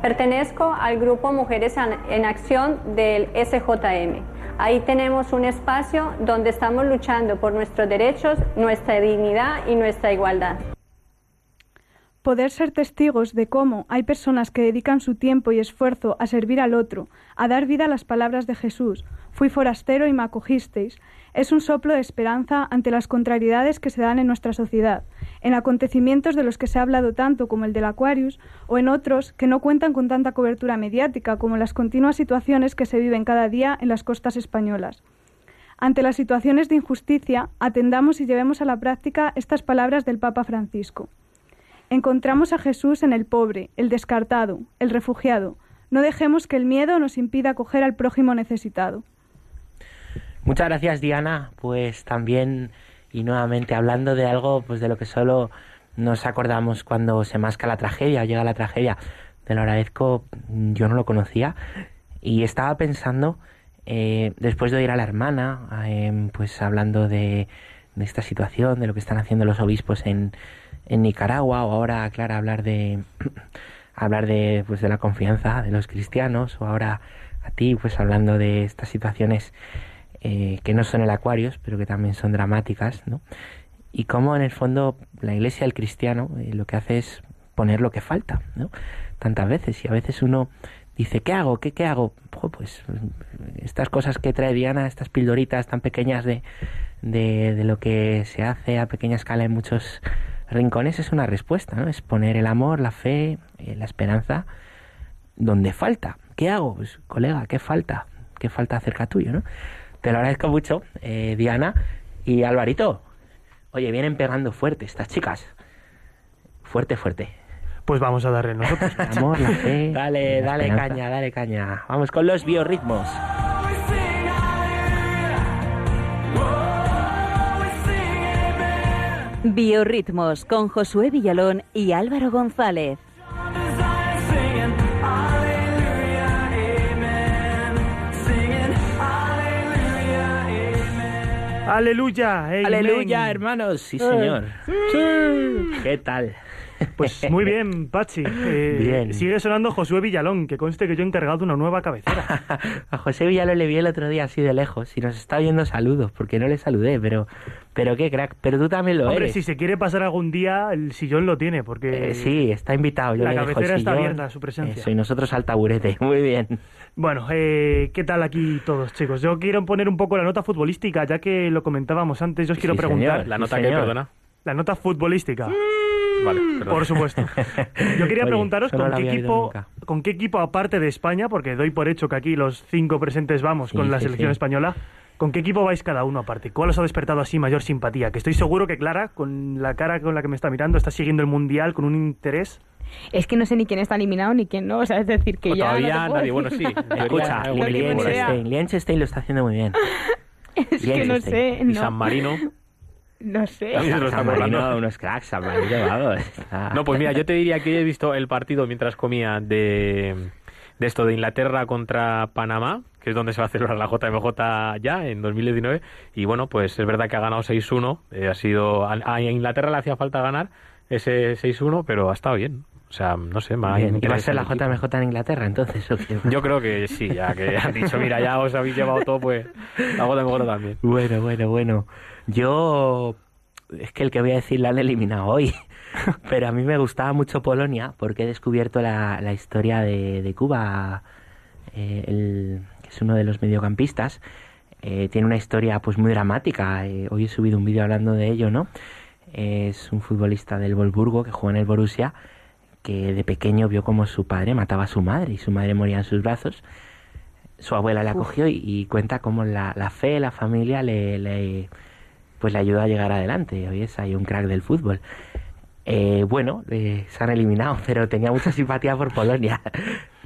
S17: Pertenezco al grupo Mujeres en Acción del SJM. Ahí tenemos un espacio donde estamos luchando por nuestros derechos, nuestra dignidad y nuestra igualdad
S3: poder ser testigos de cómo hay personas que dedican su tiempo y esfuerzo a servir al otro, a dar vida a las palabras de Jesús, fui forastero y me acogisteis, es un soplo de esperanza ante las contrariedades que se dan en nuestra sociedad, en acontecimientos de los que se ha hablado tanto como el del Aquarius, o en otros que no cuentan con tanta cobertura mediática como las continuas situaciones que se viven cada día en las costas españolas. Ante las situaciones de injusticia, atendamos y llevemos a la práctica estas palabras del Papa Francisco. Encontramos a Jesús en el pobre, el descartado, el refugiado. No dejemos que el miedo nos impida acoger al prójimo necesitado.
S2: Muchas gracias Diana, pues también y nuevamente hablando de algo pues de lo que solo nos acordamos cuando se masca la tragedia, llega la tragedia. Te lo agradezco, yo no lo conocía y estaba pensando eh, después de oír a la hermana, eh, pues hablando de esta situación, de lo que están haciendo los obispos en, en Nicaragua o ahora, Clara, hablar de hablar de, pues, de la confianza de los cristianos o ahora a ti, pues hablando de estas situaciones eh, que no son el Aquarius, pero que también son dramáticas, ¿no? Y cómo en el fondo la iglesia, el cristiano, eh, lo que hace es poner lo que falta, ¿no? Tantas veces y a veces uno dice, ¿qué hago? ¿Qué, qué hago? Pues estas cosas que trae Diana, estas pildoritas tan pequeñas de, de, de lo que se hace a pequeña escala en muchos rincones es una respuesta, ¿no? Es poner el amor, la fe, eh, la esperanza donde falta. ¿Qué hago? Pues, colega, ¿qué falta? ¿Qué falta cerca tuyo, no? Te lo agradezco mucho, eh, Diana y Alvarito. Oye, vienen pegando fuerte estas chicas. Fuerte, fuerte.
S5: Pues vamos a darle nosotros.
S2: El amor, la fe. Dale,
S5: la
S2: dale
S5: esperanza.
S2: caña, dale caña. Vamos con los biorritmos.
S1: Biorritmos con Josué Villalón y Álvaro González.
S5: Aleluya, amen.
S2: Aleluya, hermanos. Sí, señor. ¿Qué tal?
S5: Pues muy bien, Pachi. Eh,
S2: Bien.
S5: Sigue sonando Josué Villalón, que conste que yo he encargado una nueva cabecera.
S2: A José Villalón le vi el otro día así de lejos y nos está viendo saludos, porque no le saludé, pero, pero qué crack. Pero tú también lo
S5: Hombre,
S2: eres.
S5: si se quiere pasar algún día, el sillón lo tiene, porque
S2: Eh, sí, está invitado. Yo
S5: la
S2: le dejo el
S5: cabecera está
S2: sillón.
S5: abierta a su presencia.
S2: Eso, y nosotros al taburete. Muy bien.
S5: Bueno, eh, ¿qué tal aquí todos, chicos? Yo quiero poner un poco la nota futbolística, ya que lo comentábamos antes. Yo os quiero
S6: Sí,
S5: preguntar.
S6: señor. ¿La nota qué, perdona?
S5: La nota futbolística.
S6: Vale, perdón.
S5: Por supuesto. Yo quería
S2: Oye,
S5: preguntaros con qué equipo, con qué equipo aparte de España, porque doy por hecho que aquí los cinco presentes vamos
S2: Sí,
S5: con la
S2: sí,
S5: selección
S2: sí.
S5: española. ¿Con qué equipo vais cada uno aparte? ¿Cuál os ha despertado así mayor simpatía? Que estoy seguro que Clara, con la cara con la que me está mirando, está siguiendo el mundial con un interés.
S4: Es que no sé ni quién está eliminado ni quién no, o sea, es decir, que
S6: O
S4: ya...
S6: todavía nadie, bueno, sí.
S2: Escucha,
S4: no.
S2: Liechtenstein. Liechtenstein lo está haciendo muy bien.
S4: Es que no sé,
S6: Y
S4: no,
S6: San Marino.
S4: no sé.
S6: Lo
S2: San
S6: están
S2: Marino, unos cracks, San Marino, vamos.
S6: No, pues mira, yo te diría que he visto el partido mientras comía de, de esto de Inglaterra contra Panamá, que es donde se va a celebrar la JMJ ya en 2019. Y bueno, pues es verdad que ha ganado 6-1. eh, ha sido a, a Inglaterra le hacía falta ganar ese 6-1, pero ha estado bien. O sea, no sé, más
S2: Bien, ¿y va a ser la JMJ en Inglaterra entonces? ¿o qué?
S6: Yo creo que sí, ya que han dicho, mira, ya os habéis llevado todo, pues la JMJ también.
S2: Bueno, bueno, bueno. Yo es que el que voy a decir la han eliminado hoy. Pero a mí me gustaba mucho Polonia porque he descubierto la, la historia de, de Cuba, eh, el- es uno de los mediocampistas. Eh, tiene una historia pues muy dramática. eh, hoy he subido un vídeo hablando de ello, ¿no? Es un futbolista del Wolfsburgo que juega en el Borussia que de pequeño vio como su padre mataba a su madre y su madre moría en sus brazos. Su abuela le acogió y, y cuenta cómo la, la fe, la familia le, le- pues le ayudó a llegar adelante. Hoy es ahí un crack del fútbol. Eh, bueno, eh, se han eliminado, pero tenía mucha simpatía por Polonia.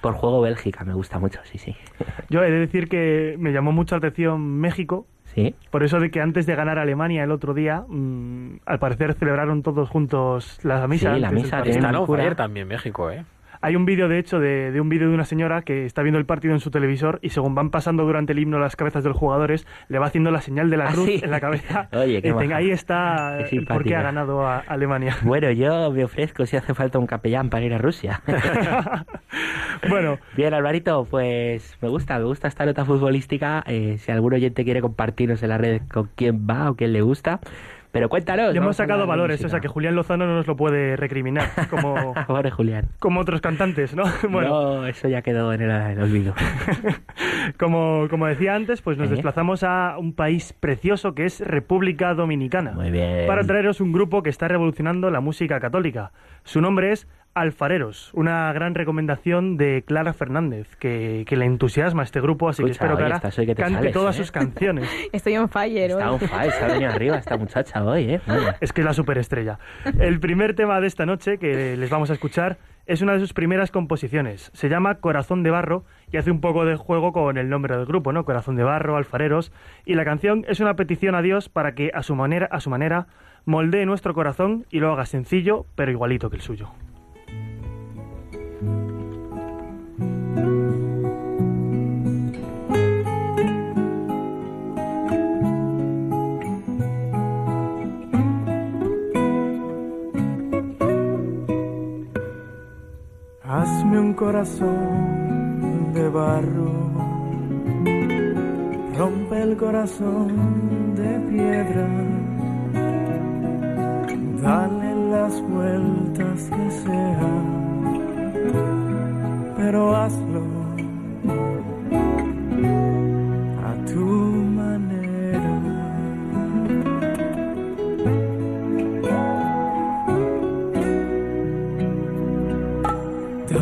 S2: Por juego Bélgica, me gusta mucho, sí, sí.
S5: Yo he de decir que me llamó mucho la atención México,
S2: Sí,
S5: por eso de que antes de ganar Alemania el otro día, mm, al parecer celebraron todos juntos la misa.
S2: Sí, la misa,
S6: Está no también México, ¿eh?
S5: Hay un vídeo, de hecho, de, de un vídeo de una señora que está viendo el partido en su televisor y según van pasando durante el himno las cabezas de los jugadores, le va haciendo la señal de la
S2: ¿Ah,
S5: cruz
S2: sí?
S5: en la cabeza.
S2: Oye, qué
S5: Y ahí está
S2: Qué
S5: el por qué ha ganado a Alemania.
S2: Bueno, yo me ofrezco si hace falta un capellán para ir a Rusia.
S5: bueno,
S2: Bien, Alvarito, pues me gusta, me gusta esta nota futbolística. Eh, si algún oyente quiere compartirnos en las redes con quién va o quién le gusta, pero cuéntanos.
S5: le hemos sacado valores, o sea que Julián Lozano no nos lo puede recriminar, como,
S2: Pobre Julián.
S5: como otros cantantes, ¿no? Bueno,
S2: No, eso ya quedó en el, olvido.
S5: como, como decía antes, pues nos
S2: ¿Eh?
S5: desplazamos a un país precioso que es República Dominicana.
S2: Muy bien.
S5: para traeros un grupo que está revolucionando la música católica. Su nombre es Alfareros, una gran recomendación de Clara Fernández, que, que le entusiasma este grupo, así que espero Clara
S2: que te
S5: cante
S2: sales,
S5: todas
S2: ¿eh?
S5: sus canciones.
S4: Estoy on fire
S2: Está
S4: hoy.
S2: un fire, ha venido arriba esta muchacha hoy, ¿eh? Bueno.
S5: Es que es la superestrella. El primer tema de esta noche que les vamos a escuchar es una de sus primeras composiciones. Se llama Corazón de Barro y hace un poco de juego con el nombre del grupo, ¿no? Corazón de Barro, Alfareros. Y la canción es una petición a Dios para que a su manera, a su manera, moldee nuestro corazón y lo haga sencillo, pero igualito que el suyo.
S18: Corazón de barro, rompe el corazón de piedra, dale las vueltas que sea, pero hazlo a tu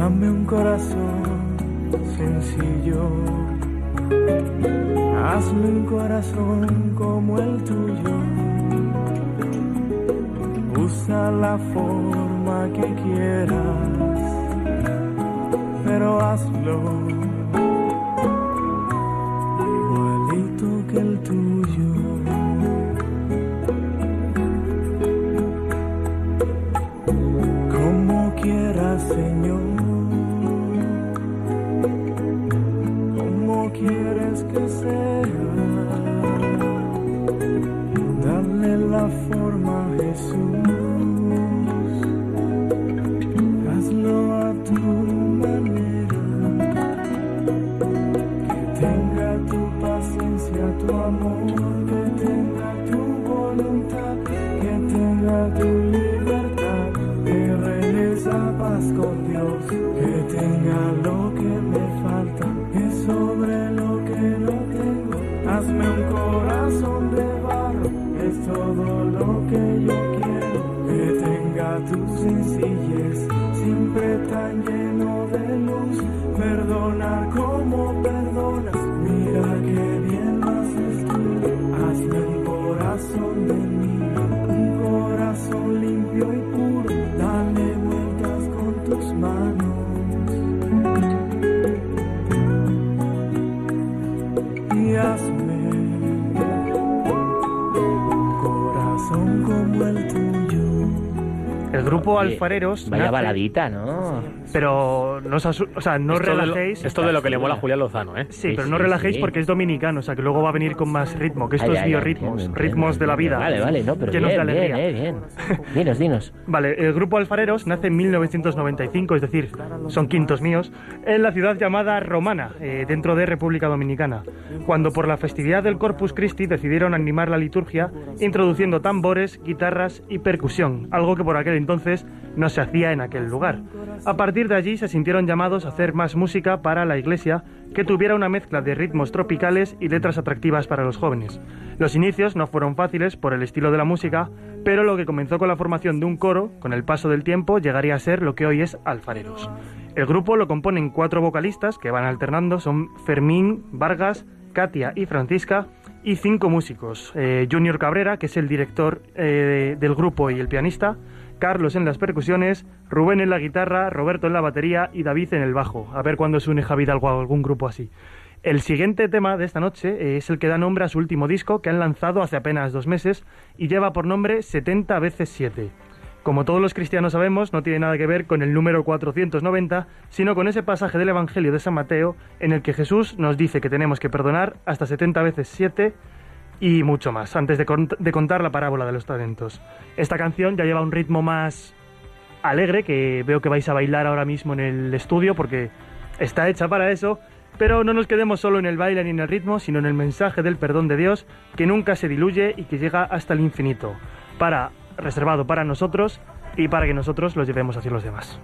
S18: Dame un corazón sencillo, hazme un corazón como el tuyo. Usa la forma que quieras, pero hazlo
S5: Alfareros.
S2: Vaya
S5: nace-
S2: baladita, ¿no?
S5: Pero no os asu- o sea, no
S6: Esto de lo-
S5: relajéis.
S6: esto de lo que le mola a Julián Lozano, ¿eh?
S5: Sí,
S2: Sí,
S5: pero no relajéis
S2: sí.
S5: porque es dominicano, o sea que luego va a venir con más ritmo, que esto
S2: Ay,
S5: es
S2: ay,
S5: biorritmos,
S2: entiendo, entiendo,
S5: ritmos de la vida.
S2: Vale, vale, no, pero
S5: de
S2: bien, bien, eh, bien. Dinos, dinos.
S5: Vale, el grupo Alfareros nace en 1995, es decir, son quintos míos, en la ciudad llamada Romana, eh, dentro de República Dominicana, cuando por la festividad del Corpus Christi decidieron animar la liturgia introduciendo tambores, guitarras y percusión, algo que por aquel entonces no se hacía en aquel lugar. A partir de allí se sintieron llamados a hacer más música para la iglesia que tuviera una mezcla de ritmos tropicales y letras atractivas para los jóvenes. Los inicios no fueron fáciles por el estilo de la música, pero lo que comenzó con la formación de un coro, con el paso del tiempo llegaría a ser lo que hoy es Alfareros. El grupo lo componen cuatro vocalistas que van alternando, son Fermín, Vargas, Katia y Francisca, y cinco músicos. Eh, Junior Cabrera, que es el director eh, del grupo y el pianista, Carlos en las percusiones, Rubén en la guitarra, Roberto en la batería y David en el bajo. A ver cuándo se une Javi a algún grupo así. El siguiente tema de esta noche eh, es el que da nombre a su último disco que han lanzado hace apenas dos meses y lleva por nombre 70 veces 7. Como todos los cristianos sabemos, no tiene nada que ver con el número 490, sino con ese pasaje del Evangelio de San Mateo en el que Jesús nos dice que tenemos que perdonar hasta 70 veces 7 y mucho más, antes de, cont- de contar la parábola de los talentos. Esta canción ya lleva un ritmo más alegre, que veo que vais a bailar ahora mismo en el estudio porque está hecha para eso, pero no nos quedemos solo en el baile ni en el ritmo, sino en el mensaje del perdón de Dios que nunca se diluye y que llega hasta el infinito, para reservado para nosotros y para que nosotros los llevemos hacia los demás.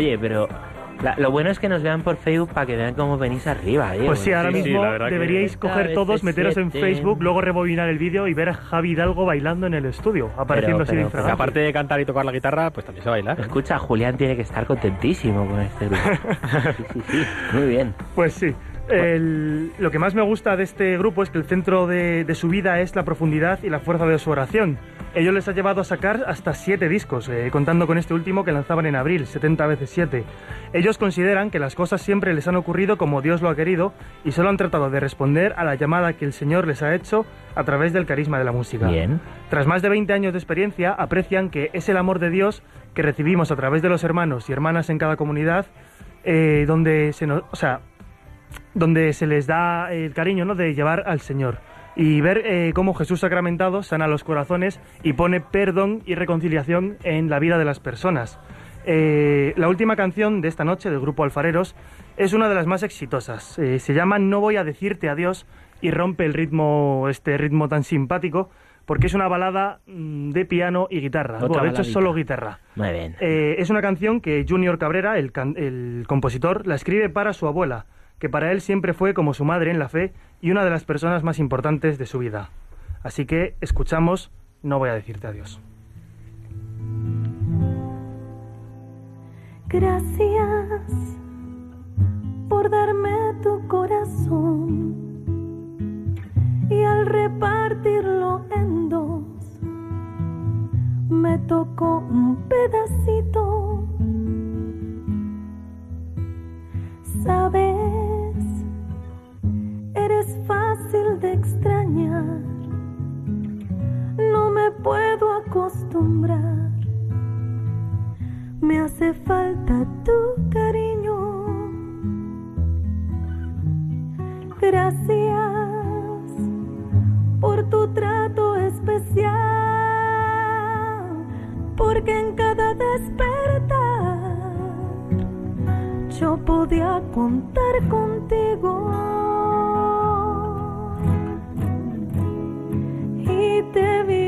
S2: Oye, pero la- lo bueno es que nos vean por Facebook para que vean cómo venís arriba. Diego.
S5: Pues sí, ahora mismo
S6: la verdad que-
S5: deberíais coger todos, meteros en. Facebook, luego rebobinar el vídeo y ver a Javi Hidalgo bailando en el estudio, apareciendo así de
S2: pero-
S6: Que
S5: infragante.
S6: aparte de cantar y tocar la guitarra, pues también se baila.
S2: Escucha, Julián tiene que estar contentísimo con este grupo. Sí, sí, sí. Muy bien.
S5: Pues sí. El- lo que más me gusta de este grupo es que el centro de, de su vida es la profundidad y la fuerza de su oración. Ello les ha llevado a sacar hasta siete discos, eh, contando con este último que lanzaban en abril, 70 veces 7. Ellos consideran que las cosas siempre les han ocurrido como Dios lo ha querido y solo han tratado de responder a la llamada que el Señor les ha hecho a través del carisma de la música.
S2: Bien.
S5: Tras más de 20 años de experiencia, aprecian que es el amor de Dios que recibimos a través de los hermanos y hermanas en cada comunidad, eh, donde se nos, o sea, donde se les da el cariño ¿no? de llevar al Señor y ver eh, cómo Jesús sacramentado sana los corazones y pone perdón y reconciliación en la vida de las personas. Eh, la última canción de esta noche del grupo Alfareros es una de las más exitosas. Eh, se llama No voy a decirte adiós y rompe el ritmo, este ritmo tan simpático, porque es una balada mm, de piano y guitarra.
S2: Otra
S5: Bueno, de hecho, es solo guitarra.
S2: Muy bien.
S5: Es una canción que Junior Cabrera, el compositor, la escribe para su abuela, que para él siempre fue como su madre en la fe y una de las personas más importantes de su vida. Así que escuchamos No voy a decirte adiós.
S15: Gracias por darme tu corazón y al repartirlo en dos me tocó un pedacito. Sabes, eres fácil de extrañar, no me puedo acostumbrar. Me hace falta tu cariño. Gracias por tu trato especial, porque en cada despertar yo podía contar contigo. Y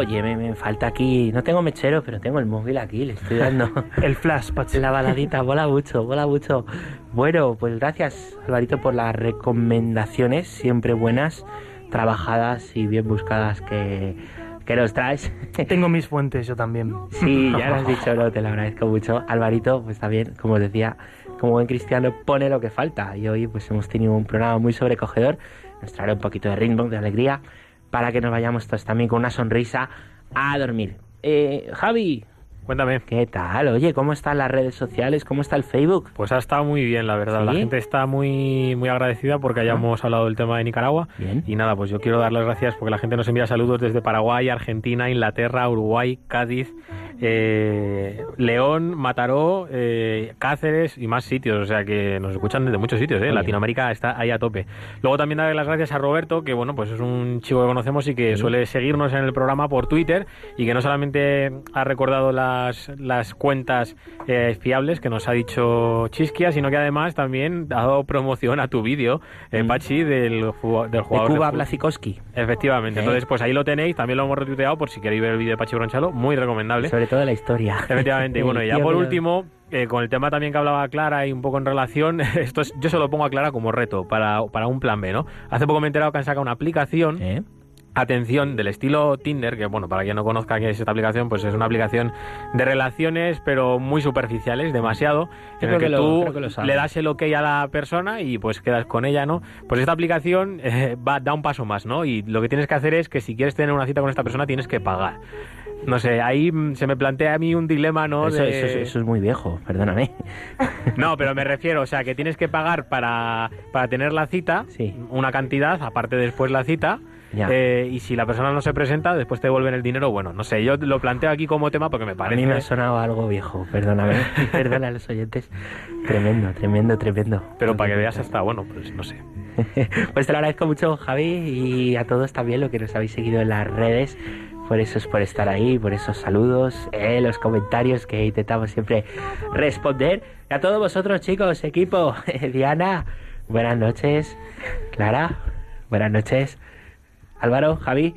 S2: Oye, me, me falta aquí. No tengo mechero, pero tengo el móvil aquí. Le estoy dando.
S5: El flash, Pachi.
S2: La baladita, bola mucho, bola mucho. Bueno, pues gracias, Alvarito, por las recomendaciones, siempre buenas, trabajadas y bien buscadas que, que nos traes.
S5: Tengo mis fuentes yo también.
S2: Sí, ya lo has dicho, no, te lo agradezco mucho. Alvarito, pues también, como os decía, como buen cristiano, pone lo que falta. Y hoy pues hemos tenido un programa muy sobrecogedor. Nos traerá un poquito de ritmo, de alegría, para que nos vayamos todos también con una sonrisa a dormir. Eh, Javi.
S6: Cuéntame.
S2: ¿Qué tal? Oye, ¿cómo están las redes sociales? ¿Cómo está el Facebook?
S6: Pues ha estado muy bien, la verdad.
S2: ¿Sí?
S6: La gente está muy, muy agradecida porque hayamos hablado del tema de Nicaragua.
S2: Bien.
S6: Y nada, pues yo quiero dar las gracias porque la gente nos envía saludos desde Paraguay, Argentina, Inglaterra, Uruguay, Cádiz, eh, León, Mataró, eh, Cáceres y más sitios. O sea que nos escuchan desde muchos sitios. ¿eh? Latinoamérica está ahí a tope. Luego también darle las gracias a Roberto, que bueno, pues es un chico que conocemos y que suele seguirnos en el programa por Twitter y que no solamente ha recordado las, las cuentas eh, fiables que nos ha dicho Chisquia, sino que además también ha dado promoción a tu vídeo, eh, Pachi, del, del
S2: De
S6: jugador
S2: Cuba
S6: fut-
S2: Blasikowski.
S6: Efectivamente,
S2: Sí.
S6: entonces pues ahí lo tenéis, también lo hemos retuiteado por si queréis ver el vídeo de Pachi Bronchalo, muy recomendable.
S2: Sobre todo la historia.
S6: Efectivamente, y bueno, y ya por último, eh, con el tema también que hablaba Clara y un poco en relación, esto es, yo se lo pongo a Clara como reto para, para un plan B, ¿no? Hace poco me he enterado que han sacado una aplicación atención del estilo Tinder, que bueno, para quien no conozca qué es esta aplicación, pues es una aplicación de relaciones, pero muy superficiales, demasiado, en el
S2: creo
S6: que,
S2: que
S6: tú
S2: que
S6: le das el ok a la persona y pues quedas con ella, ¿no? Pues esta aplicación eh, va, da un paso más, ¿no? Y lo que tienes que hacer es que si quieres tener una cita con esta persona tienes que pagar. No sé, ahí mm, se me plantea a mí un dilema, ¿no?
S2: Eso,
S6: de-
S2: eso- eso es muy viejo, perdóname.
S6: no, pero me refiero, o sea, que tienes que pagar para, para tener la cita, una cantidad, aparte después la cita. Eh, y si la persona no se presenta, después te devuelven el dinero. Bueno, no sé, yo lo planteo aquí como tema porque me
S2: A
S6: parece.
S2: mí me ha sonado algo viejo, perdóname. Perdona a los oyentes. Tremendo, tremendo, tremendo.
S6: Pero para que veas hasta, bueno, pues no sé.
S2: Pues te lo agradezco mucho, Javi, y a todos también lo que nos habéis seguido en las redes. Por eso es por estar ahí, por esos saludos, eh, los comentarios que intentamos siempre responder. Y a todos vosotros, chicos, equipo, Diana, buenas noches. Clara, buenas noches. Álvaro, Javi,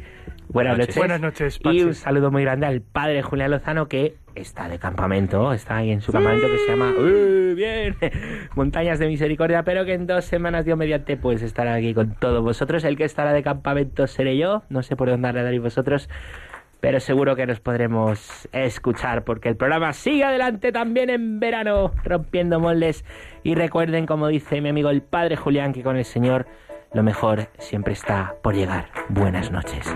S2: buenas noches.
S5: Buenas noches,
S2: Y
S5: Pachi.
S2: un saludo muy grande al padre Julián Lozano que está de campamento, está ahí en su campamento que se llama ¡Uy, bien! Montañas de Misericordia, pero que en dos semanas Dios mediante pues estará aquí con todos vosotros. El que estará de campamento seré yo, no sé por dónde andaréis vosotros, pero seguro que nos podremos escuchar porque el programa sigue adelante también en verano, rompiendo moldes. Y recuerden, como dice mi amigo el padre Julián, que con el Señor lo mejor siempre está por llegar. Buenas noches.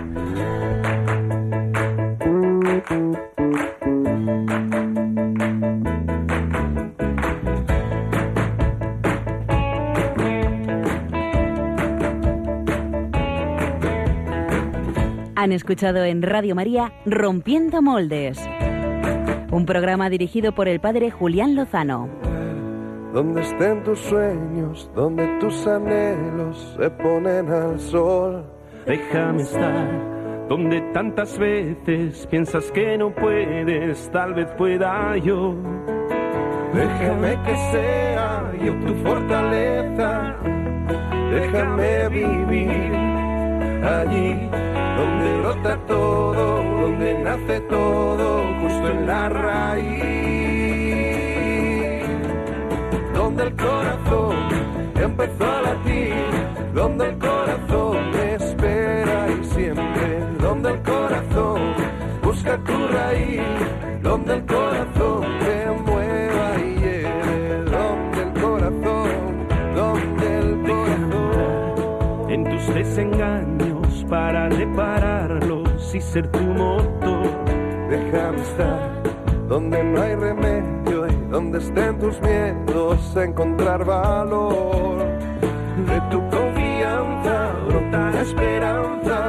S1: Han escuchado en Radio María Rompiendo Moldes, un programa dirigido por el padre Julián Lozano.
S19: Donde estén tus sueños, donde tus anhelos se ponen al sol.
S20: Déjame estar donde tantas veces piensas que no puedes, tal vez pueda yo.
S19: Déjame que sea yo tu fortaleza. Déjame vivir allí donde brota todo, donde nace todo, justo en la raíz. Donde el corazón empezó a latir, donde el corazón me espera y siempre, donde el corazón busca tu raíz, donde el corazón te mueva y lleve, donde el corazón, donde el corazón.
S20: En tus desengaños para repararlos y ser tu motor.
S19: Déjame estar donde no hay remedio donde estén tus miedos, encontrar valor. De tu confianza brota la esperanza